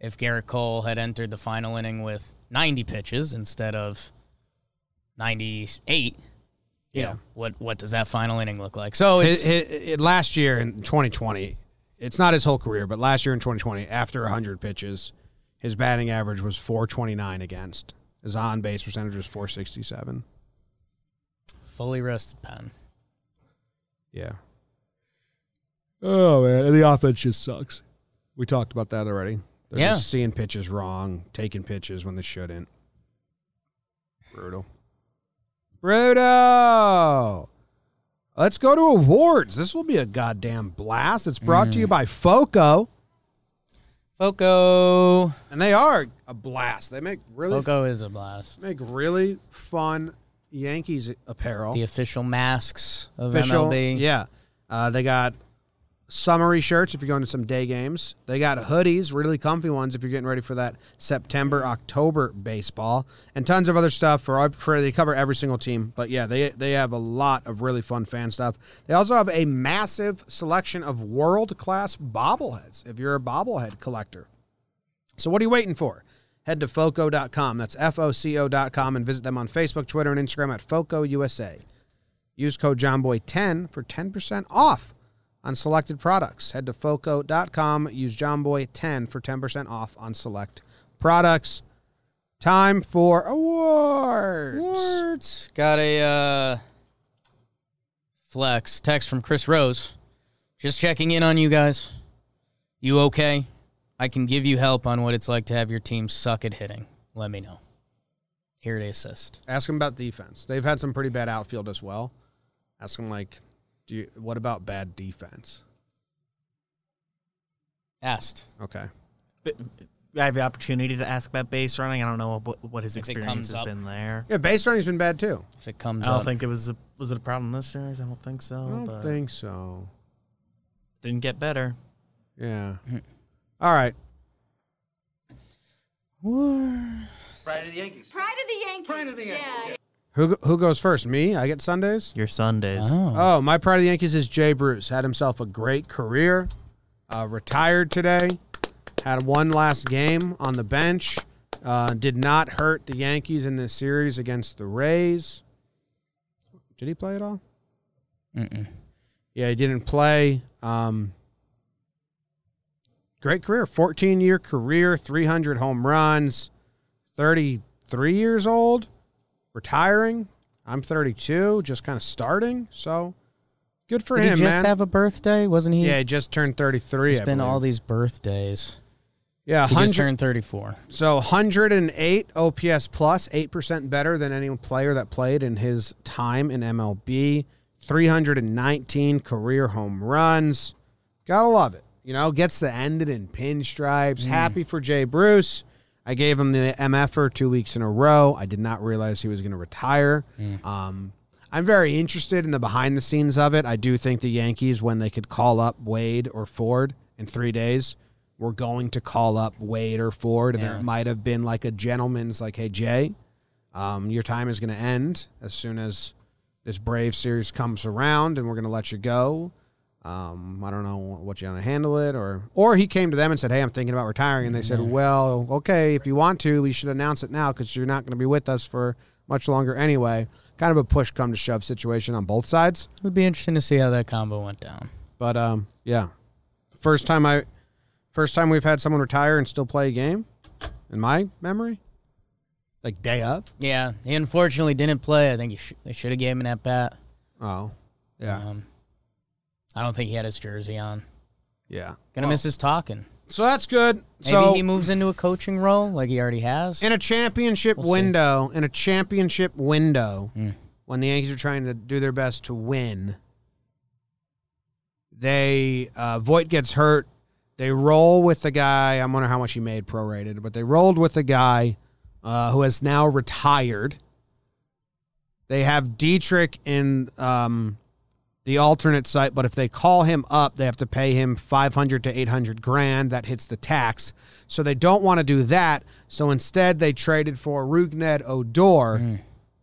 if Gerrit Cole had entered the final inning with 90 pitches instead of 98, you Yeah. know, what, what does that final inning look like? So it's, his, his- last year in 2020, it's not his whole career, but last year in 2020, after 100 pitches, his batting average was 429 against. His on base percentage was 467. fully rested pen. Yeah. Oh man, and the offense just sucks. We talked about that already. They're Yeah. just seeing pitches wrong, taking pitches when they shouldn't. Brutal. Brutal. Let's go to awards. This will be a goddamn blast. It's brought to you mm. by FOCO, Foco. and they are a blast. They make really Foco is a blast. make really fun Yankees apparel. The official masks of official. MLB. Yeah. Uh, they got summery shirts if you're going to some day games. They got hoodies, really comfy ones if you're getting ready for that September October baseball, and tons of other stuff for uh, for they cover every single team. But yeah, they they have a lot of really fun fan stuff. They also have a massive selection of world class bobbleheads. If you're a bobblehead collector, so what are you waiting for? Head to foco.com. That's F O C O.com and visit them on Facebook, Twitter, and Instagram at Foco USA. Use code JOMBOY10 for 10% off on selected products. Head to foco.com. Use JOMBOY10 for 10% off on select products. Time for awards. Words. Got a uh, flex text from Chris Rose. Just checking in on you guys. You okay? I can give you help on what it's like to have your team suck at hitting. Let me know. Here to assist. Ask them about defense. They've had some pretty bad outfield as well. Ask them like, do you, what about bad defense? Asked. Okay. But I have the opportunity to ask about base running. I don't know what, what his If experience has up. been there. Yeah, base running's been bad too. If it comes I don't up. think it was a, was it a problem this series. I don't think so. I don't but think so. didn't get better. Yeah. Hmm. All right. Pride of the Yankees. Pride of the Yankees. Pride of the Yankees. Yeah. Who who goes first? Me? I get Sundays. Your Sundays. Oh. Oh, my pride of the Yankees is Jay Bruce. Had himself a great career. Uh, retired today. Had one last game on the bench. Uh, did not hurt the Yankees in this series against the Rays. Did he play at all? Mm-mm. Yeah, he didn't play. Um, great career. 14 year career, 300 home runs, 33 years old, retiring. I'm 32, just kind of starting. So good for Did him, he just man. have a birthday? Wasn't he? yeah, he just turned 33. He's I been all these birthdays. Yeah, He just turned 34. So 108 OPS plus, 8% better than any player that played in his time in MLB. 319 career home runs. Gotta love it. You know, gets to end it in pinstripes. Mm. Happy for Jay Bruce. I gave him the MFer two weeks in a row. I did not realize he was going to retire. Um, I'm very interested in the behind the scenes of it. I do think the Yankees, when they could call up Wade or Ford in three days, were going to call up Wade or Ford, and Yeah. there might have been like a gentleman's like, "Hey Jay, um, your time is going to end as soon as this Brave series comes around, and we're going to let you go." Um, I don't know what you want to handle it, or or he came to them and said, "Hey, I'm thinking about retiring," and they said, "Well, okay, if you want to, we should announce it now because you're not going to be with us for much longer anyway." Kind of a push come to shove situation on both sides, It would be interesting to see how that combo went down. but um, yeah, first time I, first time we've had someone retire and still play a game, in my memory, like day of. Yeah, he unfortunately didn't play. I think he sh- they should have gave him an at bat. Oh, yeah, Um, I don't think he had his jersey on. yeah. Gonna miss his talking. So that's good. Maybe so he moves into a coaching role like he already has. in a championship We'll see. window, in a championship window, Mm. when the Yankees are trying to do their best to win, they uh, Voit gets hurt. they roll with the guy. I wonder how much he made prorated, but they rolled with the guy uh, who has now retired. They have Dietrich in um, the alternate site, but if they call him up, they have to pay him 500 to 800 grand. That hits the tax. So they don't want to do that. So instead, they traded for Rougned Odor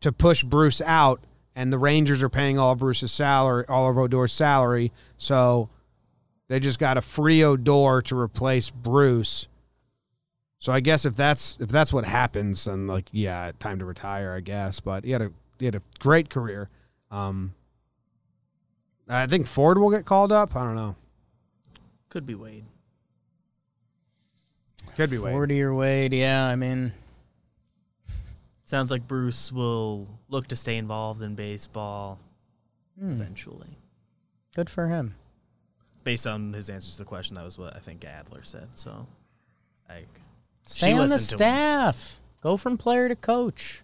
to push Bruce out, and the Rangers are paying all of Bruce's salary, all of Odor's salary. So they just got a free Odor to replace Bruce. So I guess if that's if that's what happens, then like yeah, time to retire, I guess. But he had a he had a great career. Um, I think Ford will get called up. I don't know. Could be Wade. Could be Wade. Forty or Wade, yeah. I mean, Sounds like Bruce will look to stay involved in baseball hmm, eventually. good for him. Based on his answers to the question, that was what I think Adler said. So, I Stay on the listened to him. staff. Go from player to coach.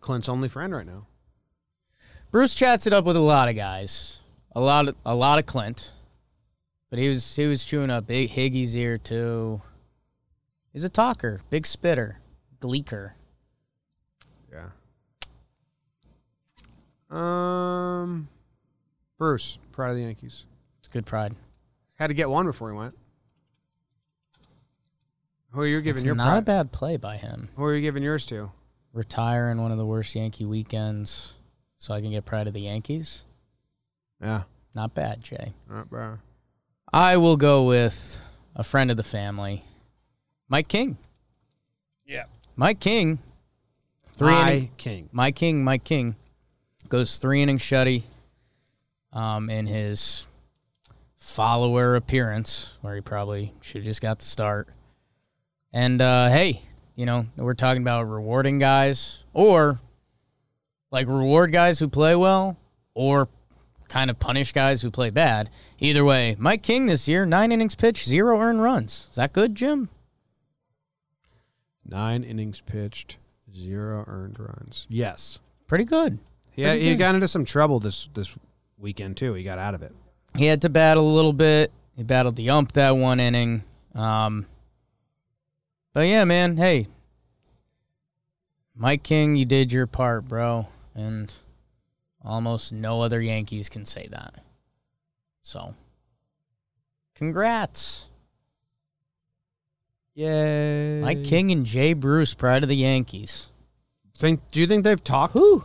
Clint's only friend right now. Bruce chats it up with a lot of guys. A lot of a lot of Clint. But he was he was chewing up big Higgy's ear too. He's a talker, big spitter, gleeker. Yeah. Um, Bruce, pride of the Yankees. It's good pride. Had to get one before he went. Who are you giving It's your not a bad play by him. Who are you giving yours to? Retire in one of the worst Yankee weekends so I can get pride of the Yankees. Yeah, Not bad, Jay. not bad. I will go with a friend of the family, Mike King. Yeah. Mike King, three My inning, king. Mike King, Mike King goes three innings shutty um, in his follower appearance, where he probably should have just got the start. And uh, hey, you know, we're talking about rewarding guys or like reward guys who play well or kind of punish guys who play bad. Either way, Mike King this year, nine innings pitched, zero earned runs. Is that good, Jim? Nine innings pitched, zero earned runs. Yes. Pretty good. Yeah, he got into some trouble this this weekend too. He got out of it. He had to battle a little bit. He battled the ump that one inning. Um, but yeah, man, hey, Mike King, you did your part, bro, and almost no other Yankees can say that. So, congrats, Yay. Mike King and Jay Bruce, pride of the Yankees. Think do you think they've talked? Whew.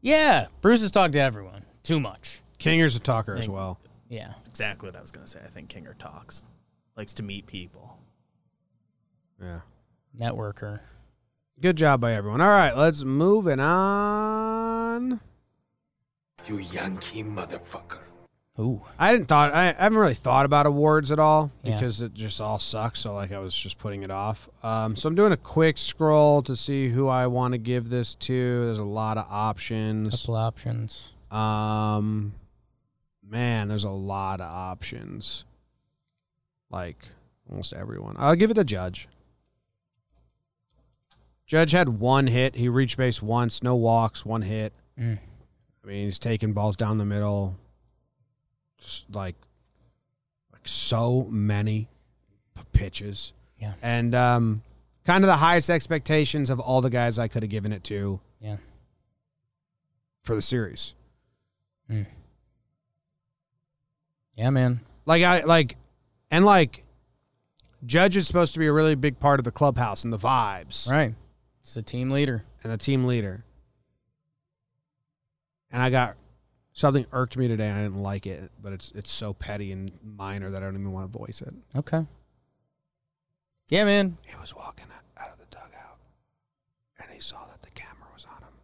Yeah, Bruce has talked to everyone too much. Kinger's a talker as well. Yeah, exactly what I was going to say. I think Kinger talks, likes to meet people. Yeah. networker. Good job by everyone. All right, let's move it on. You Yankee motherfucker. Ooh, I didn't thought I, I haven't really thought about awards at all Yeah. because it just all sucks. So like I was just putting it off. Um, so I'm doing a quick scroll to see who I want to give this to. There's a lot of options. couple options. Um, man, there's a lot of options. Like almost everyone. I'll give it to Judge. Judge had one hit. He reached base once, no walks, one hit. Mm. I mean, he's taking balls down the middle. Like, like so many p- pitches. Yeah. And um, kind of the highest expectations of all the guys I could have given it to Yeah. for the series. Mm. Yeah, man. Like I like, and like, Judge is supposed to be a really big part of the clubhouse and the vibes Right. It's the team leader. and the team leader. And I got something irked me today. and I didn't like it, but it's it's so petty and minor that I don't even want to voice it. Okay. Yeah, man. He was walking out- of the dugout, and he saw that the camera was on him.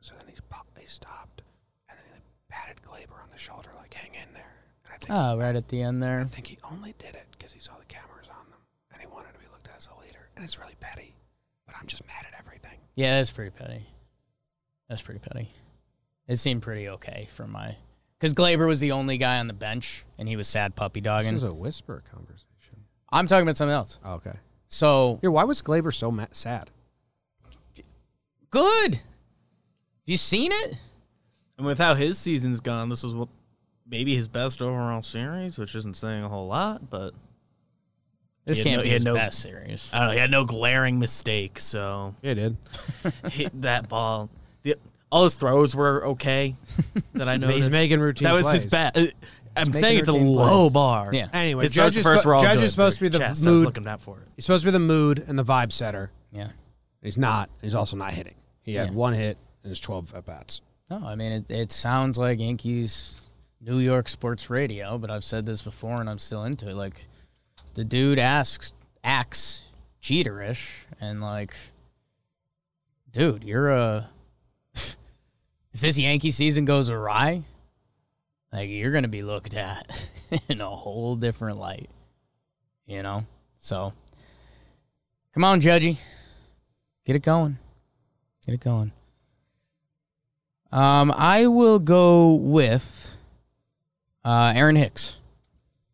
So then he popped, he stopped, and then he patted Gleyber on the shoulder, like "Hang in there." And I think Oh, right at the end there. I think he only did it because he saw the cameras on them, and he wanted to be looked at as a leader. And it's really petty, but I'm just mad at everything. Yeah, that's pretty petty. That's pretty petty. It seemed pretty okay for my. Because Gleyber was the only guy on the bench, and he was sad puppy dogging. This dogging. is a whisper conversation. I'm talking about something else. Oh, okay. So Yeah, why was Gleyber so ma- sad? good. Have you seen it? And with how his season's gone, this is what maybe his best overall series, which isn't saying a whole lot, but This He had can't no- be his no- best series. I don't know. He had no glaring mistake, so It did. hit that ball. The, all his throws were okay. That I know He's making routine That was plays. his bad. uh, I'm making saying it's a routine low plays. bar. Yeah. Anyway, His throws Judge is, first spo- were all Judge good, is supposed to be but the chest, I was mood. looking out for it. He's supposed to be the mood and the vibe setter. Yeah. He's not. He's also not hitting. He had Yeah. one hit in his 12 at bats. No, I mean it, it sounds like Yankees New York sports radio, but I've said this before and I'm still into it. Like the dude asks acts cheaterish and like dude, you're a if this Yankee season goes awry, like you're gonna be looked at in a whole different light. You know? So come on, Judgy. Get it going. Get it going. Um, I will go with uh, Aaron Hicks.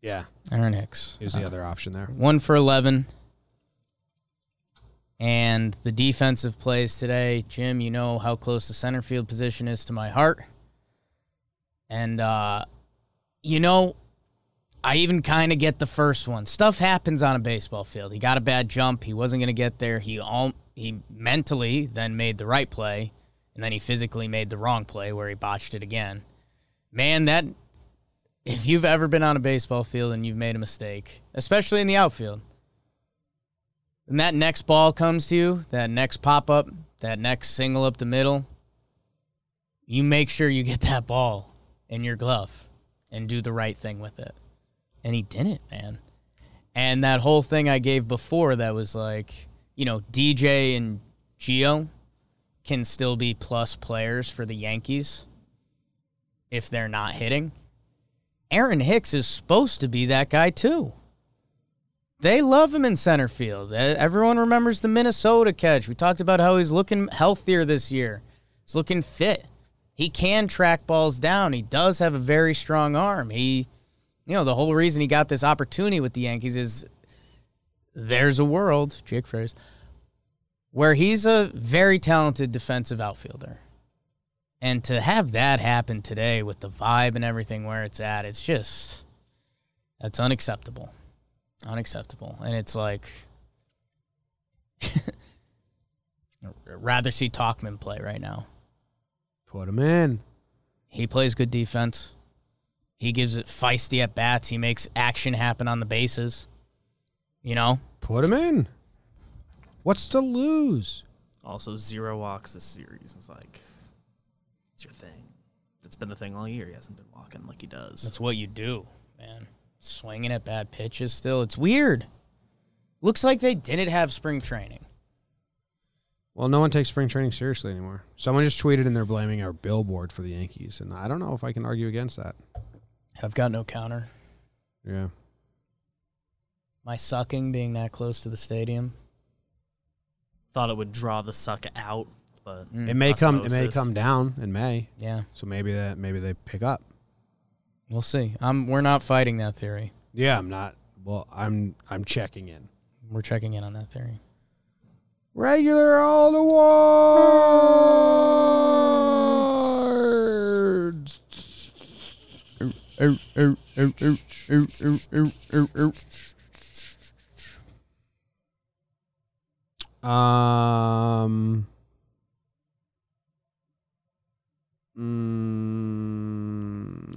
Yeah. Aaron Hicks. Here's the other option there. One for 11. And the defensive plays today, Jim, you know how close the center field position is to my heart. And, uh, you know, I even kind of get the first one. Stuff happens on a baseball field. He got a bad jump. He wasn't going to get there. He all he mentally then made the right play, and then he physically made the wrong play where he botched it again. Man, that if you've ever been on a baseball field and you've made a mistake, especially in the outfield, and that next ball comes to you, that next pop up, that next single up the middle, you make sure you get that ball in your glove and do the right thing with it. And he didn't, man. And that whole thing I gave before that was like, you know, DJ and Geo can still be plus players for the Yankees if they're not hitting. Aaron Hicks is supposed to be that guy too. They love him in center field. Everyone remembers the Minnesota catch. We talked about how he's looking healthier this year. He's looking fit. He can track balls down. He does have a very strong arm. He, you know, the whole reason he got this opportunity with the Yankees is there's a world, Jake phrase, where he's a very talented defensive outfielder. And to have that happen today with the vibe and everything where it's at, it's just that's unacceptable. Unacceptable. And it's like I'd rather see Tauchman play right now. Put him in. He plays good defense. He gives it feisty at bats. He makes action happen on the bases. You know? Put him in. What's to lose? Also, zero walks this series. It's like, it's your thing. That's been the thing all year. He hasn't been walking like he does. That's what you do, man. Swinging at bad pitches still. It's weird. Looks like they didn't have spring training. Well, no one takes spring training seriously anymore. Someone just tweeted and they're blaming our billboard for the Yankees, and I don't know if I can argue against that. I've got no counter. Yeah. My sucking being that close to the stadium. Thought it would draw the suck out, but mm. It may come. It may come down in May, Yeah, so maybe that maybe they pick up. We'll see. I'm we're not fighting that theory. Yeah, I'm not. Well, I'm I'm checking in. We're checking in on that theory. Regular all awards. Um. Mm,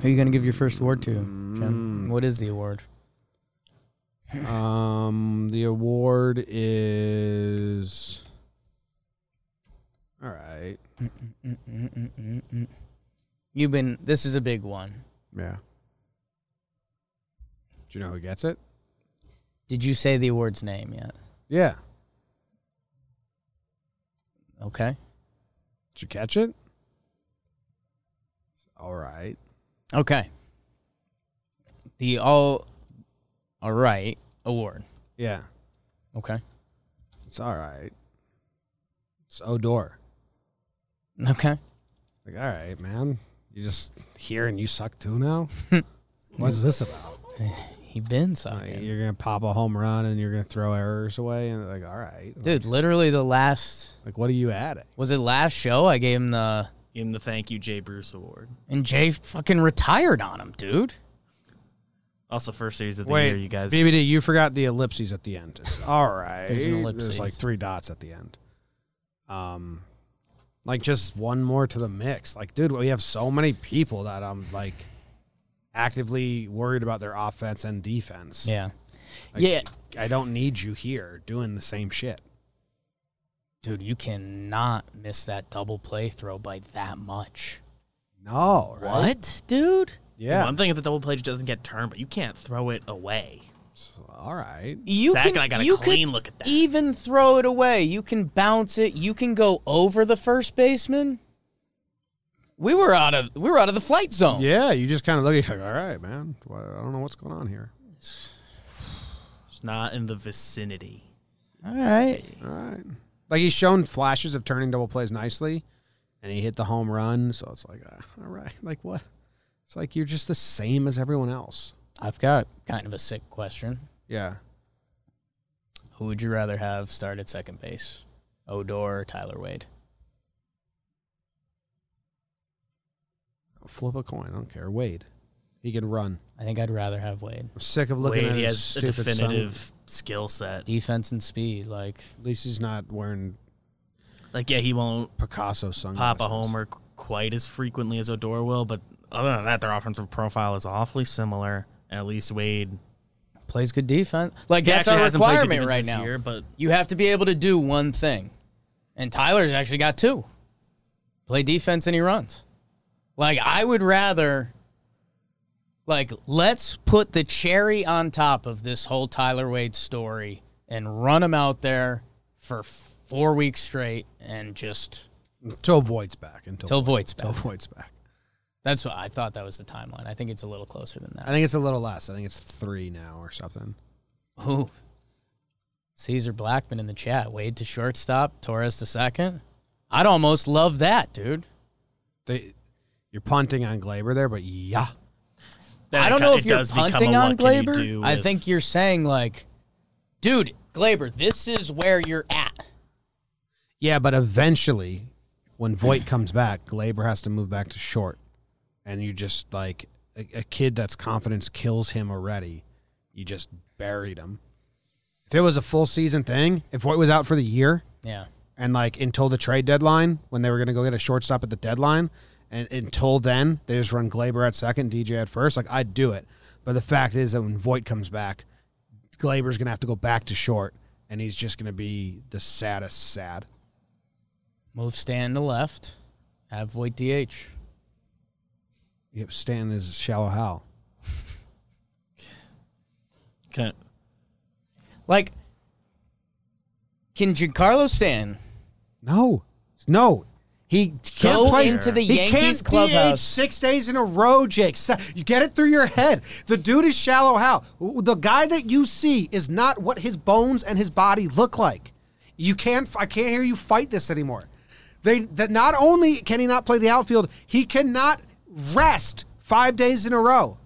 Who are you gonna give your first award to, Jim? What is the award? Um, the award is. All right. You've been. This is a big one. Yeah. Do you know who gets it? Did you say the award's name yet? Yeah. Okay. Did you catch it? All right. Okay. The all. All right award. Yeah. Okay. It's all right. It's Odor. Okay. Like, all right, man. You just here and you suck too now? What's this about? He been sucking. you're gonna pop a home run and you're gonna throw errors away and like, all right, Dude, literally the last Like, what are you adding? was it last show? I gave him the Give him the thank you Jay Bruce award. and Jay fucking retired on him, dude. Also, first series of the Wait, year, you guys. BBD, you forgot the ellipses at the end. It's- all right, There's an ellipses. There's like three dots at the end. Um, like just one more to the mix. Like, dude, we have so many people that I'm like actively worried about their offense and defense. Yeah. Like, yeah. I don't need you here doing the same shit. Dude, you cannot miss that double play throw by that much. No, right? What, dude? Yeah. One thing if the double play just doesn't get turned, but you can't throw it away. All right. You Zach can, and I got a you clean look at that. Even throw it away. You can bounce it. You can go over the first baseman. We were out of we were out of the flight zone. Yeah, you just kind of look at like, all right, man. I don't know what's going on here. It's not in the vicinity. All right. All right. Like he's shown flashes of turning double plays nicely, and he hit the home run. So it's like, uh, all right, like what? It's like you're just the same as everyone else. I've got kind of a sick question. Yeah. Who would you rather have start at second base? Odor or Tyler Wade? Flip a coin. I don't care. Wade. He can run. I think I'd rather have Wade. I'm sick of looking Wade, at he his has a stupid son. definitive skill set. Defense and speed, like At least he's not wearing Like, yeah, he won't Picasso sunglasses. pop a homer qu- quite as frequently as Odor will, but other than that, their offensive profile is awfully similar. And at least Wade plays good defense. Like he that's actually our hasn't played good requirement right now. year, but You have to be able to do one thing. And Tyler's actually got two. Play defense and he runs. Like I would rather like let's put the cherry on top of this whole Tyler Wade story and run him out there for 4 weeks straight and just Until Voit's back. Until, Until back. Voit's back. That's what I thought that was the timeline. I think it's a little closer than that. I think it's a little less. I think it's three now or something. Ooh. Caesar Blackman in the chat. Wade to shortstop, Torres to second. I'd almost love that, dude. They, you're punting on Gleyber there, but yeah. Then I don't ki- know if you're does become a punting on what Gleyber. do I with- think you're saying like, dude, Gleyber, this is where you're at. Yeah, but eventually, when Voit comes back, Gleyber has to move back to short, and you just like a, a kid that's confidence kills him already. You just buried him. If it was a full season thing, if Voit was out for the year, Yeah. and like until the trade deadline, when they were going to go get a shortstop at the deadline, and until then they just run Gleyber at second, DJ at first, like I'd do it. But the fact is that when Voit comes back, Gleyber's going to have to go back to short, and he's just going to be the saddest sad. Move Stan to left. Have Voit DH. Yep, Stan is shallow Hal. Can't. Like, can Giancarlo Stan No, no, he can't go play into the he Yankees can't DH clubhouse? six days in a row, Jake. You get it through your head. The dude is shallow How The guy that you see is not what his bones and his body look like. You can't. I can't hear you fight this anymore. They that not only can he not play the outfield, he cannot rest five days in a row.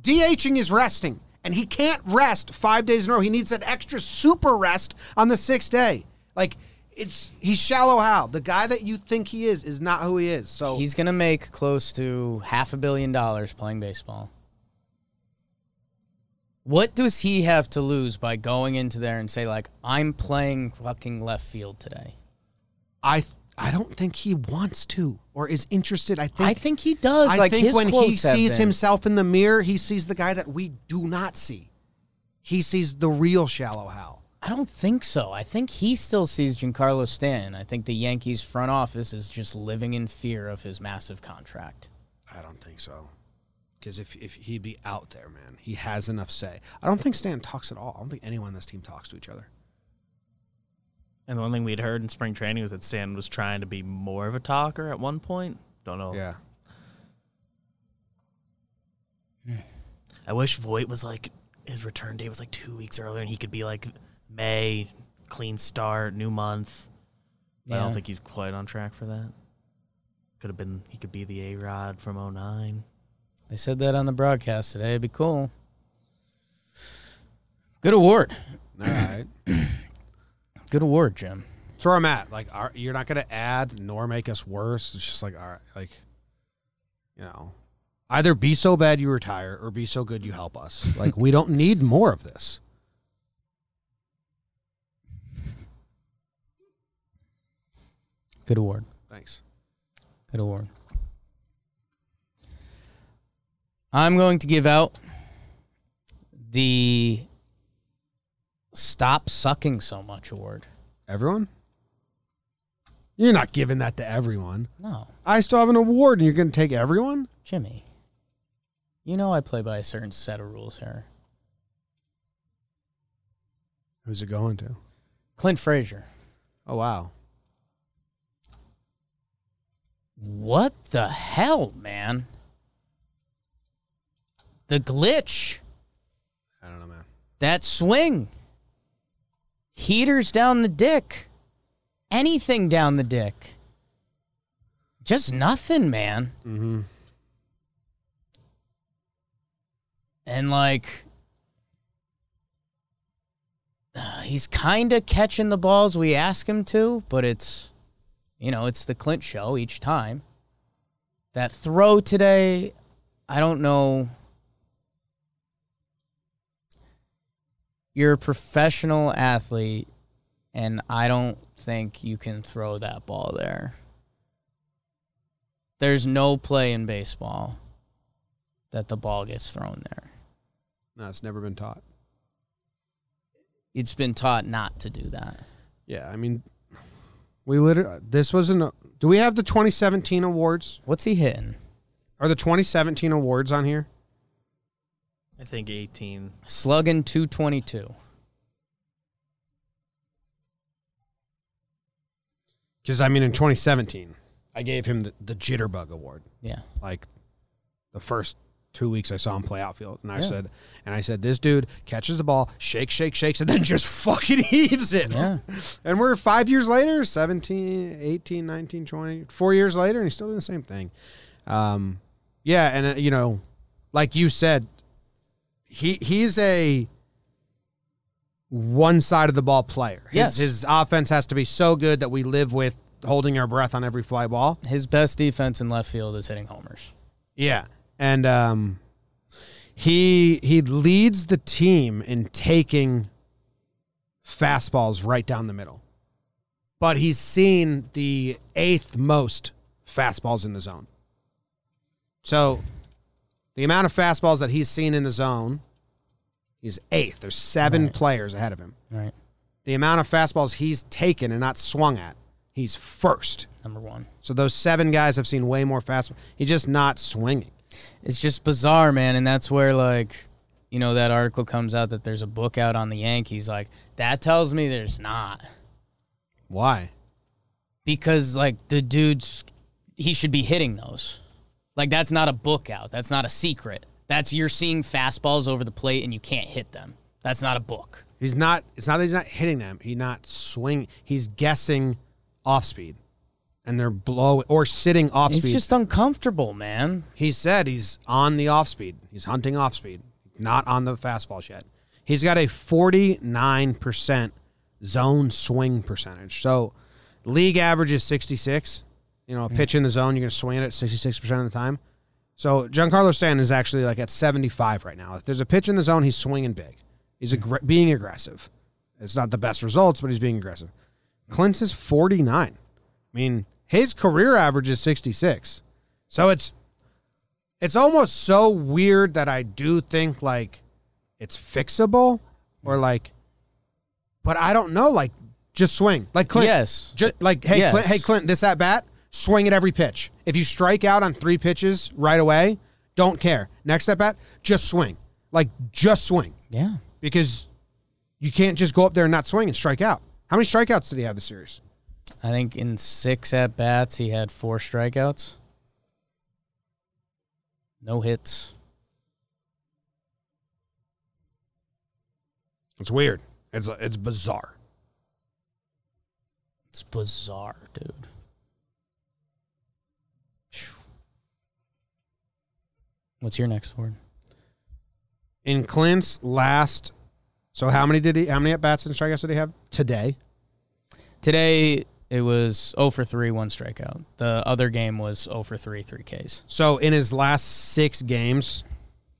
DHing is resting, and he can't rest five days in a row. He needs that extra super rest on the sixth day. Like it's he's shallow Hal. The guy that you think he is is not who he is. So He's going to make close to half a billion dollars playing baseball. What does he have to lose by going into there and say like I'm playing fucking left field today? I I don't think he wants to or is interested. I think I think he does. I like think when he sees himself in the mirror, he sees the guy that we do not see. He sees the real shallow Hal. I don't think so. I think he still sees Giancarlo Stanton. I think the Yankees front office is just living in fear of his massive contract. I don't think so. Because if, if he'd be out there, man, he has enough say. I don't think Stan talks at all. I don't think anyone on this team talks to each other. and the one thing we'd heard in spring training was that Stan was trying to be more of a talker at one point. Don't know. Yeah. I wish Voit was like his return date was like two weeks earlier, and he could be like May, clean start, new month. I don't think he's quite on track for that. Could have been he could be the A Rod from 09. They said that on the broadcast today. It'd be cool. Good award. All right. Good award, Jim. That's where I'm at. Like, are, you're not going to add nor make us worse. It's just like, all right, like, you know, Either be so bad you retire or be so good you help us. Like we don't need more of this. Good award. Thanks. Good award. I'm going to give out the Stop Sucking So Much award. Everyone? You're not giving that to everyone. No, I still have an award and you're going to take everyone? Jimmy. You know I play by a certain set of rules here. Who's it going to? Clint Frazier. Oh wow. What the hell, man? The glitch. I don't know, man. That swing. Heaters down the dick. Anything down the dick. Just nothing, man. Mm-hmm. And like uh, he's kind of catching the balls we ask him to, but it's you know, it's the Clint show each time. That throw today, I don't know. You're a professional athlete, and I don't think you can throw that ball there. There's no play in baseball that the ball gets thrown there. No, it's never been taught. It's been taught not to do that. Yeah, I mean, we literally. This wasn't. A, do we have the 2017 awards? What's he hitting? Are the 2017 awards on here? I think 18. Slugging 222. Because I mean, in 2017, I gave him the, the Jitterbug Award. Yeah. Like the first two weeks I saw him play outfield, and I Yeah. said, and I said, this dude catches the ball, shakes, shakes, shakes, and then just fucking heaves it. Yeah. And we're five years later, 17, 18, 19, 20, four years later, and he's still doing the same thing. Um, yeah, and uh, you know, like you said, he he's a one side of the ball player. His, Yes. his offense has to be so good that we live with holding our breath on every fly ball. His best defense in left field is hitting homers. Yeah, and um, he he leads the team in taking fastballs right down the middle, but he's seen the eighth most fastballs in the zone. So, the amount of fastballs that he's seen in the zone, he's eighth. There's seven Right. players ahead of him. Right. The amount of fastballs he's taken and not swung at, he's first. Number one. So those seven guys have seen way more fastballs. He's just not swinging. It's just bizarre, man. And that's where, like, you know, that article comes out that there's a book out on the Yankees. Like, that tells me there's not. Why? Because, like, the dude's, he should be hitting those. Like, that's not a book out. That's not a secret. That's you're seeing fastballs over the plate and you can't hit them. That's not a book. He's not. It's not that he's not hitting them. He's not swinging. He's guessing off speed, and they're blowing or sitting off It's speed. just uncomfortable, man. he said he's on the off speed. He's hunting off speed, not on the fastballs yet. He's got a forty nine percent zone swing percentage. So, league average is sixty six. You know, a hmm. pitch in the zone, you're going to swing it at sixty six percent of the time. So Giancarlo Stanton is actually like at seventy five right now. If there's a pitch in the zone, he's swinging big. He's hmm. aggr- being aggressive. It's not the best results, but he's being aggressive. Clint's is 49. I mean, his career average is 66. So it's it's almost so weird that I do think like it's fixable or like but I don't know like just swing. Like Clint Yes. ju- like hey Yes. Clint, hey Clint, this at bat, swing at every pitch. If you strike out on 3 pitches right away, don't care. Next at bat, just swing. Like just swing Yeah. because you can't just go up there and not swing and strike out. How many strikeouts did he have this series? I think in six at bats, he had four strikeouts. No hits. It's weird. It's it's bizarre. It's bizarre, dude. What's your next word? In Clint's last, so how many did he? How many at bats and strikeouts did he have today? Today, It was 0 for 3, one strikeout. The other game was 0 for 3, three Ks. So in his last six games,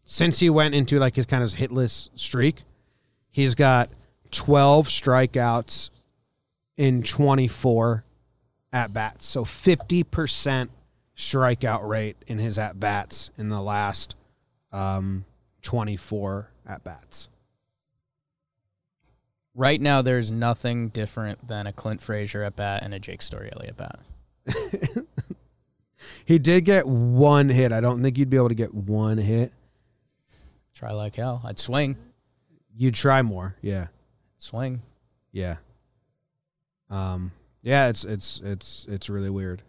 since he went into like his kind of hitless streak, he's got 12 strikeouts in 24 at bats. So 50% strikeout rate in his at bats in the last um, 24 at bats. Right now, there's nothing different than a Clint Frazier at bat and a Jake Storiale at bat. He did get one hit. I don't think you'd be able to get one hit. Try like hell. I'd swing. You'd try more. Yeah. Swing. Yeah. Um yeah, it's it's it's it's really weird.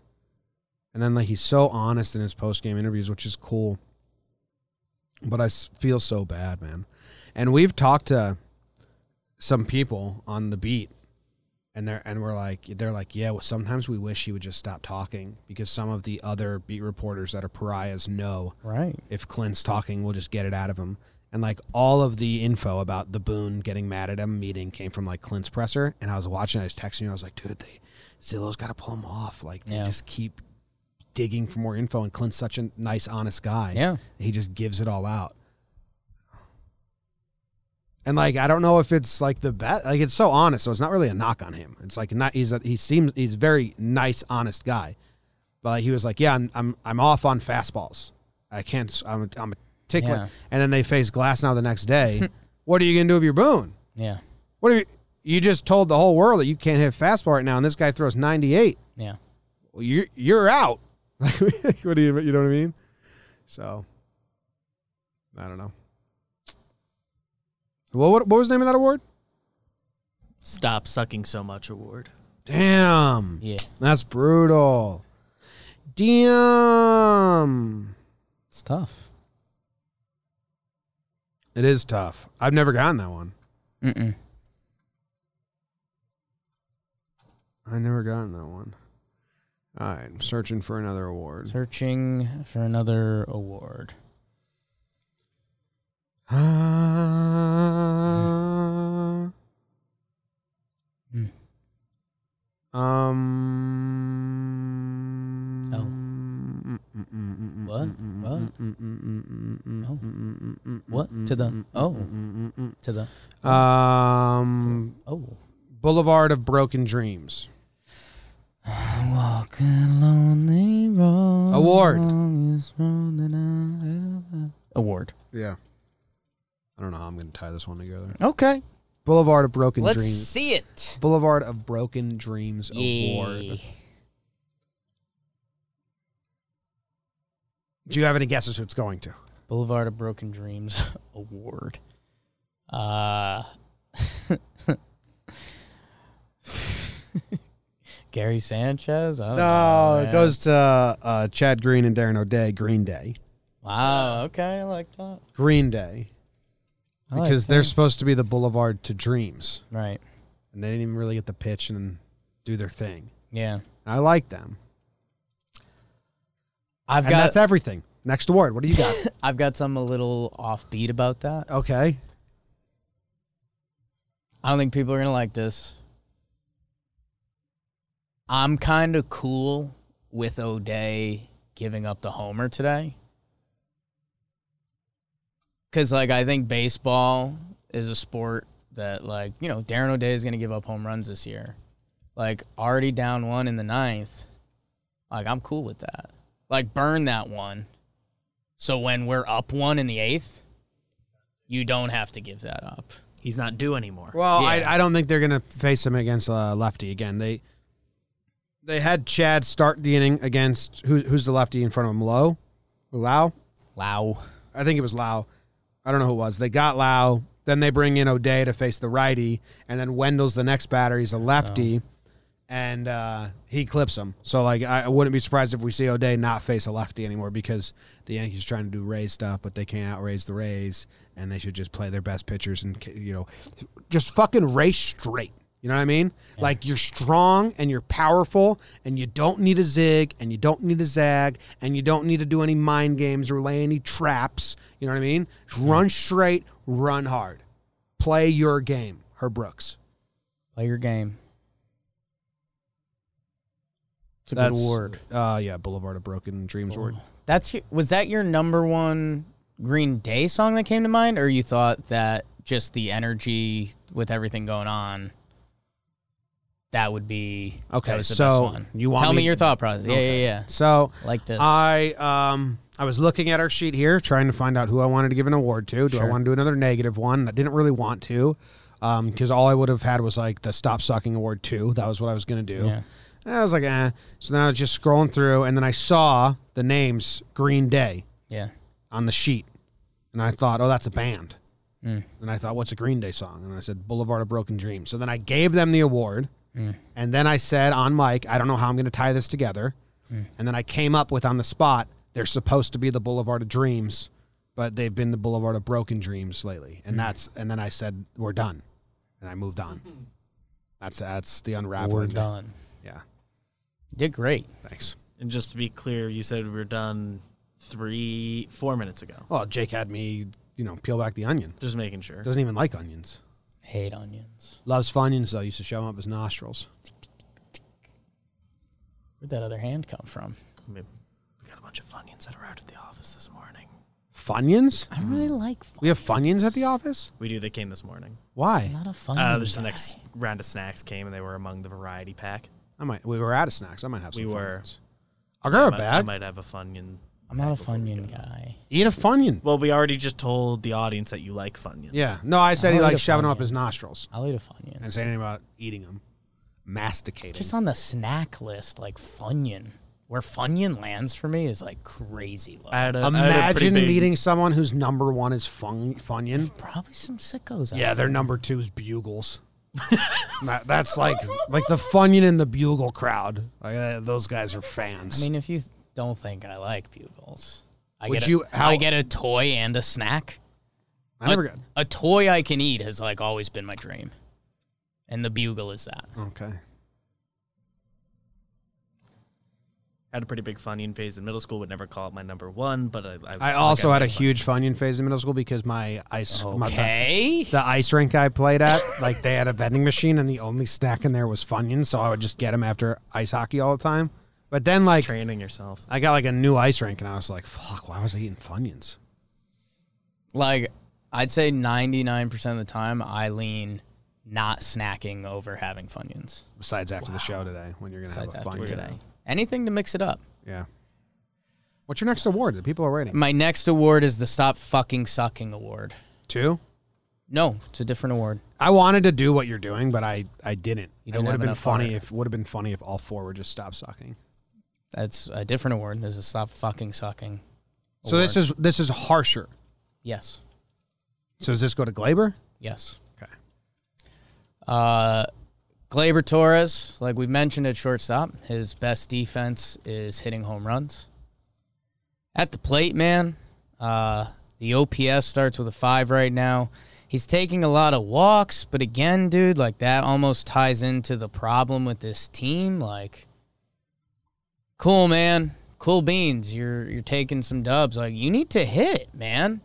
And then like he's so honest in his post game interviews, which is cool. But I feel so bad, man. And we've talked to some people on the beat and they're and we're like they're like, "Yeah, well, sometimes we wish he would just stop talking because some of the other beat reporters that are pariahs know Right. if Clint's talking, we'll just get it out of him. And like all of the info about the Boone getting mad at him meeting came from like Clint's presser. And I was watching, I was texting you, I was like, dude, they Zillo's got to pull him off. Like they Yeah. just keep digging for more info. And Clint's such a nice, honest guy. Yeah. he just gives it all out. And like I don't know if it's like the best. Like it's so honest, so it's not really a knock on him. It's like not. He's a, he seems he's a very nice, honest guy. But like, he was like, yeah, I'm I'm I'm off on fastballs. I can't. I'm I'm a tickler. Yeah. And then they face Glasnow the next day. what are you gonna do with your Boone? Yeah. What are you? You just told the whole world that you can't hit fastball right now, and this guy throws 98. Yeah. Well, you're you're out. Like, what do you you know what I mean? So, I don't know. Well, what what was the name of that award? Stop sucking so much award. Damn, Yeah. that's brutal. Damn, It's tough. it is tough. I've never gotten that one. Mm-mm. I never gotten that one. All right, I'm searching for another award. Searching for another award. Uh, Hmm. Um. Oh. What? What? What? To the- oh. To the Um. oh. Boulevard of Broken Dreams. Walking lonely road. Award. longest road that I ever- Award. Yeah. I don't know how I'm going to tie this one together. Okay. Boulevard of Broken Let's Dreams. see it. Boulevard of Broken Dreams Award. Do you have any guesses who it's going to? Boulevard of Broken Dreams Award. Uh Gary Sanchez? I don't No, know, it goes to uh, Chad Green and Darren O'Day. Green Day. Wow, okay, I like that. Green Day. I like Because they're that. supposed to be the Boulevard to Dreams. right. And they didn't even really get the pitch and do their thing. Yeah. I like them. I've and got that's everything. Next award. What do you got? I've got some a little offbeat about that. okay. I don't think people are gonna like this. I'm kind of cool with O'Day giving up the homer today. Cause like I think baseball is a sport that like, you know, Darren O'Day is gonna give up home runs this year. Like already down one in the ninth. Like I'm cool with that. Like burn that one. So when we're up one in the eighth, you don't have to give that up. He's not due anymore. Well, Yeah. I, I don't think they're going to face him against uh, lefty again. They they had Chad start the inning against who, who's the lefty in front of him? Lowe, Lowe. Wow. I think it was Lowe. I don't know who it was. They got Lowe. Then they bring in O'Day to face the righty, and then Wendle's the next batter. He's a lefty, and uh, he clips him. So like, I, I wouldn't be surprised if we see O'Day not face a lefty anymore because the Yankees are trying to do Rays stuff, but they can't outraise the Rays, and they should just play their best pitchers and you know, just fucking race straight. You know what I mean? Like you're strong and you're powerful and you don't need a zig and you don't need a zag and you don't need to do any mind games or lay any traps. You know what I mean? Just run straight, run hard. Play your game. Herb Brooks. Play your game. It's a That's good award. Uh, yeah, Boulevard of Broken Dreams award. That's your, was that your number one Green Day song that came to mind, or you thought that just the energy with everything going on, that would be Okay, That was the so best one. you want tell me- me your thought process? Yeah, yeah, yeah. So Like this. I um I was looking at our sheet here, trying to find out who I wanted to give an award to. Do I want to do another negative one? I didn't really want to, um, because all I would have had was like the Stop Sucking Award two. That was what I was gonna do. Yeah. I was like, eh. So then I was just scrolling through, and then I saw the names Green Day yeah. on the sheet, and I thought, oh, that's a band. Mm. And I thought, what's a Green Day song? And I said, Boulevard of Broken Dreams. So then I gave them the award. Mm. And then I said on mic, I don't know how I'm going to tie this together. Mm. And then I came up with on the spot, they're supposed to be the Boulevard of Dreams, but they've been the Boulevard of Broken Dreams lately. Mm. And that's and then I said, we're done. And I moved on. That's that's the unraveling. We're done. Yeah. Did great. Thanks. And just to be clear, you said we are done three, four minutes ago. Well, Jake had me, you know, peel back the onion. Just making sure. Doesn't even like onions. Hate onions. Loves Funyuns though. Used to show him up his nostrils. Where'd that other hand come from? We we got a bunch of Funyuns that are out at the office this morning. Funyuns? I don't really like. Fun. We have Funyuns at the office? We do. They came this morning. Why? I'm not a fun. Uh, just the next round of snacks came, and they were among the variety pack. I might. We were out of snacks. I might have some. We were. Funyuns. I'll grab I a might, I bag. might have a Funyun. I'm not a before Funyun guy. Eat a Funyun. Well, we already just told the audience that you like Funyuns. Yeah. No, I said he I'll eat likes a shoving them up Funyun. his nostrils. I'll eat a Funyun. I didn't say anything about eating them. Masticating. Just on the snack list, like Funyun. Where Funyun lands for me is like crazy low. I had a, I had a pretty Imagine big- meeting someone whose number one is fun- Funyun. Probably some sickos. out Yeah, their number two is Bugles. That- That's like like the Funyun and the Bugle crowd. Like, uh, those guys are fans. I mean, if you th- don't think I like bugles, I Would get you- how- I get a toy and a snack. I never a, got. a toy I can eat has like always been my dream, and the bugle is that. Okay. had a pretty big Funyun phase in middle school. Would never call it my number one, but I. I, I also like, had a huge Funyuns. Funyun phase in middle school because my ice my- the- Okay. the ice rink I played at, like they had a vending machine and the only snack in there was Funyuns, so I would just get them after ice hockey all the time. But then like training yourself. I got like a new ice rink and I was like, fuck, why was I eating Funyuns? like I'd say ninety nine percent of the time I lean not snacking over having Funyuns. Besides after the show today when you're gonna Besides have a after Funyun. today, anything to mix it up. Yeah. What's your next award? The people are waiting. My next award is the Stop Fucking Sucking Award. Two? No, it's a different award. I wanted to do what you're doing, but I I didn't. You it didn't would have have been funny heart. if would have been funny if all four were just stop sucking. That's a different award. This is Stop Fucking Sucking. So this is this is harsher. yes, So does this go to Gleyber? yes. Okay. Uh, Gleyber Torres, like we mentioned at shortstop, his best defense is hitting home runs. At the plate, man, uh, the OPS starts with a five right now. He's taking a lot of walks, but again, dude, like that almost ties into the problem with this team. Like, cool, man, cool beans. You're you're taking some dubs. Like, you need to hit, man.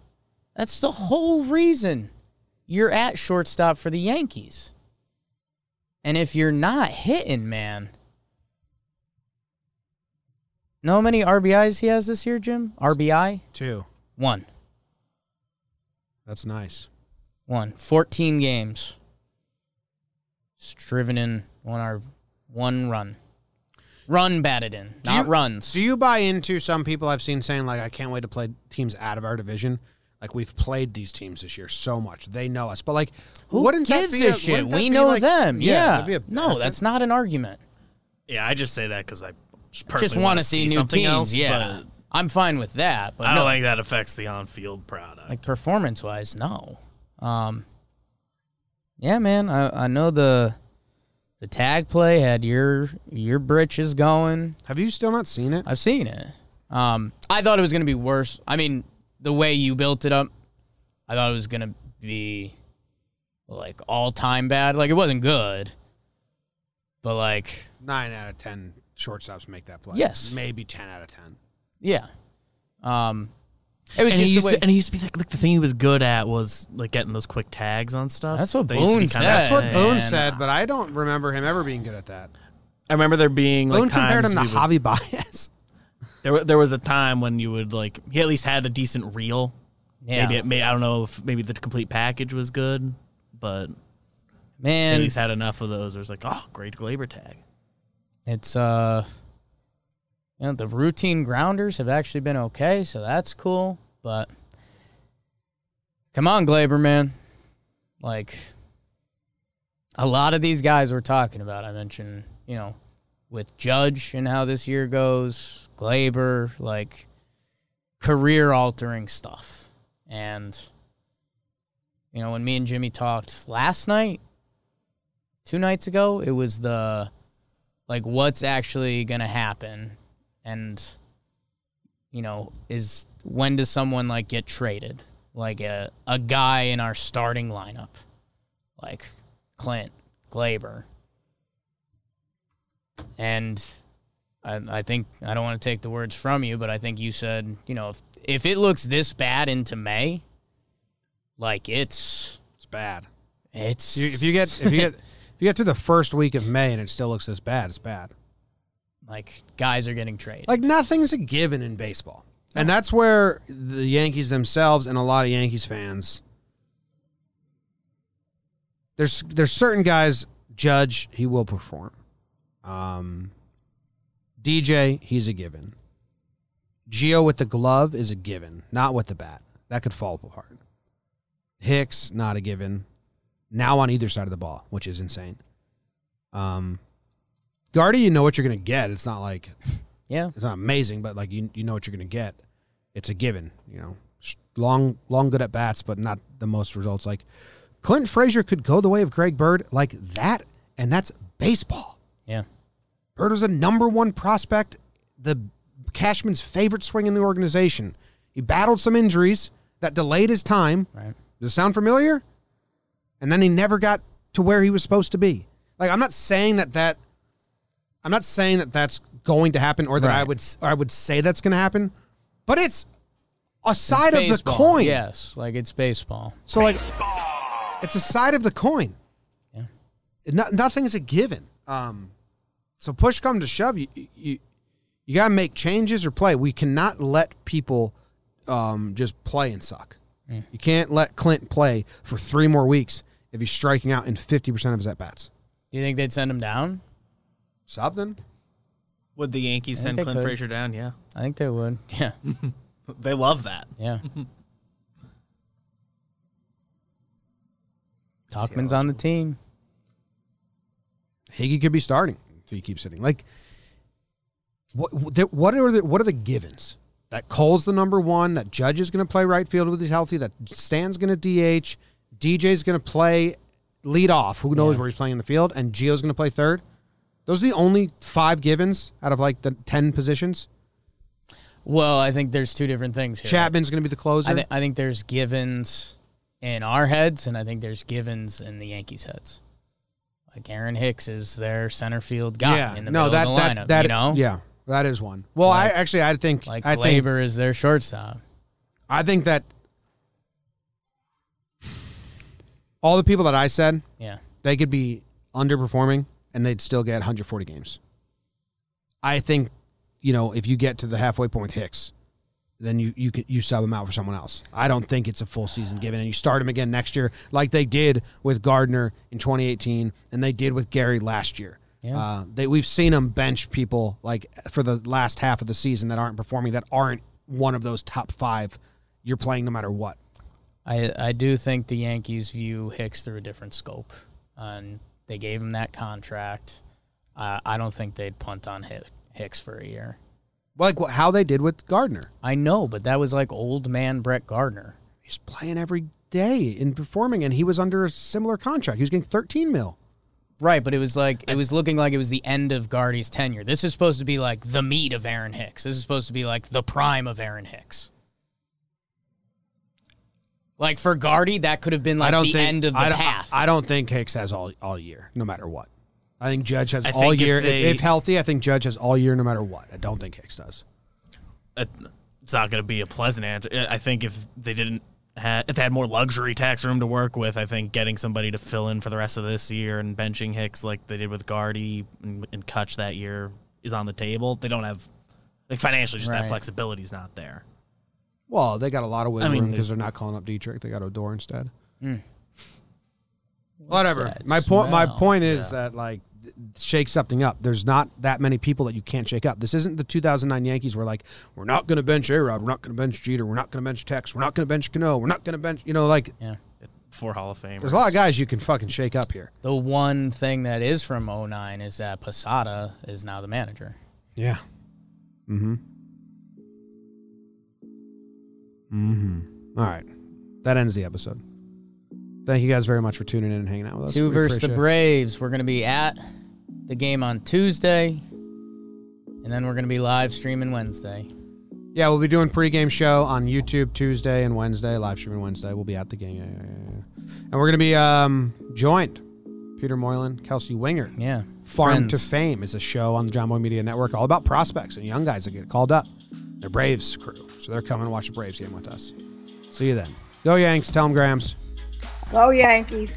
That's the whole reason you're at shortstop for the Yankees. And if you're not hitting, man. Know how many RBIs he has this year, Jim? RBI? Two. One. That's nice. One. 14 games. Just driven in one our one run. Run batted in, Do not you- runs. Do you buy into some people I've seen saying like I can't wait to play teams out of our division? Like we've played these teams this year so much. They know us. But like Who wouldn't gives that be a a, shit? We know like- them. Yeah. that'd be a no, that's not an argument. Yeah, I just say that because I just Just want wanna to see, new teams. else, yeah. but I'm fine with that. But I don't think that affects the on-field product. like performance wise, no. Um, yeah, man, I, I know the the tag play had your your britches going. Have you still not seen it? I've seen it. Um, I thought it was gonna be worse. I mean, the way you built it up, I thought it was gonna be like all time bad. Like it wasn't good, but like Nine out of ten shortstops make that play. Yes. Maybe ten out of ten. yeah. Um, it was and he, just used the way. to, and he used to be like, like the thing he was good at was like getting those quick tags on stuff. That's what They used to be Boone kinda- said. That's what Boone man. said, but I don't remember him ever being good at that. I remember there being like Boone compared him to we would- Javi Baez. There, wa- there was a time when you would like he at least had a decent reel. Yeah. Maybe it may I don't know if maybe the complete package was good, but at Man, least had enough of those. There's like, oh, great Gleyber tag. it's uh you know, the routine grounders have actually been okay, so that's cool. But come on, Gleyber, man. Like a lot of these guys we're talking about, I mentioned, you know, with Judge and how this year goes, Gleyber, like career altering stuff. And you know, when me and Jimmy talked last night, two nights ago, it was the like what's actually going to happen and you know, is when does someone like get traded? Like a a guy in our starting lineup. Like Clint, Gleyber. And I, I think I don't want to take the words from you, but I think you said, you know, if if it looks this bad into May, like it's It's bad. it's You- if you get if you get if you get through the first week of May and it still looks this bad, it's bad. Like guys are getting traded. Like nothing's a given in baseball. And that's where the Yankees themselves and a lot of Yankees fans there's there's certain guys Judge he will perform. Um DJ he's a given. Gio with the glove is a given, not with the bat. That could fall apart. Hicks not a given. Now on either side of the ball, which is insane. Um Guardy, you know what you're gonna get. It's not like yeah. it's not amazing, but like you you know what you're going to get. It's a given, you know. Long long good at bats, but not the most results. Like Clint Frazier could go the way of Greg Bird like that, and that's baseball. Yeah. Bird was a number one prospect, the Cashman's favorite swing in the organization. He battled some injuries that delayed his time. Right. Does it sound familiar? And then he never got to where he was supposed to be. Like I'm not saying that that I'm not saying that that's going to happen or that I would or I would say that's going to happen, but it's a side It's of the coin. Yes, like it's baseball. So like it's a side of the coin. Yeah. No, nothing's a given. Um so push come to shove you you you got to make changes or play. We cannot let people um just play and suck. Mm. You can't let Clint play for 3 more weeks if he's striking out in 50% of his at bats. Do you think they'd send him down? Something. Would the Yankees I send they Clint could. Frazier down? Yeah, I think they would. Yeah. they love that. Yeah. Tauchman's on the team. Higgy could be starting if he keeps sitting. Like, what what are the what are the givens? That Cole's the number one. That Judge is going to play right field with he's healthy. That Stan's going to DH. DJ's going to play lead off. Who knows Yeah. where he's playing in the field? And Gio's going to play third. Those are the only five givens out of like the ten positions. Well, I think there's two different things here. Chapman's going to be the closer. I, th- I think there's givens in our heads, and I think there's givens in the Yankees' heads. Like Aaron Hicks is their center field guy yeah, in the no, middle that of the that lineup. that you know, yeah, that is one. Well, Like- I actually I think like I think Gleyber is their shortstop. I think that all the people that I said Yeah, they could be underperforming and they'd still get 140 games. I think, you know, if you get to the halfway point with Hicks, then you you can you sub him out for someone else. I don't think it's a full season given, and you start him again next year like they did with Gardner in 2018, and they did with Gary last year. Yeah. Uh, they we've seen them bench people like for the last half of the season that aren't performing, that aren't one of those top five. You're playing no matter what. I I do think the Yankees view Hicks through a different scope, and they gave him that contract. Uh, I don't think they'd punt on Hicks for a year. Like what, how they did with Gardner. I know, but that was like old man Brett Gardner. He's playing every day and performing, and he was under a similar contract. He was getting 13 mil. Right, but it was like it was looking like it was the end of Guardy's tenure. This is supposed to be like the meat of Aaron Hicks. This is supposed to be like the prime of Aaron Hicks. Like for Guardy, that could have been like I don't the think end of the I don't, path. I don't think Hicks has all all year, no matter what. I think Judge has I all think if year. If, they- if healthy, I think Judge has all year, no matter what. I don't think Hicks does. Uh, It's not going to be a pleasant answer. I think if they didn't had, if they had more luxury tax room to work with, I think getting somebody to fill in for the rest of this year and benching Hicks like they did with Guardy and, and Cutch that year is on the table. They don't have like financially, just that Right. flexibility is not there. Well, they got a lot of wiggle I mean, room because they're not calling up Dietrich. They got Odor instead. Mm. Whatever. My point. My point is that like shake something up. There's not that many people that you can't shake up. This isn't the 2009 Yankees where like we're not going to bench A Rod, we're not going to bench Jeter, we're not going to bench Tex, we're not going to bench Cano, we're not going to bench. You know, like Yeah. Four Hall of Fame. there's a lot of guys you can fucking shake up here. The one thing that is from 09 is that Posada is now the manager. Yeah. Mm-hmm. Mm-hmm. All right. That ends the episode. Thank you guys very much for tuning in and hanging out with us. Two We versus the appreciate it. Braves. We're going to be at the game on Tuesday, and then we're going to be live streaming Wednesday. Yeah, we'll be doing pregame show on YouTube Tuesday and Wednesday, live streaming Wednesday. We'll be at the game. Yeah, yeah, yeah, yeah. And we're going to be um, joined. Peter Moylan, Kelsey Wingert. Yeah. Farm Friends. to Fame is a show on the Jomboy Media Network all about prospects and young guys that get called up. They're Braves crew. So they're coming to watch the Braves game with us. See you then. Go Yanks. Tell them Grams. Go Yankees.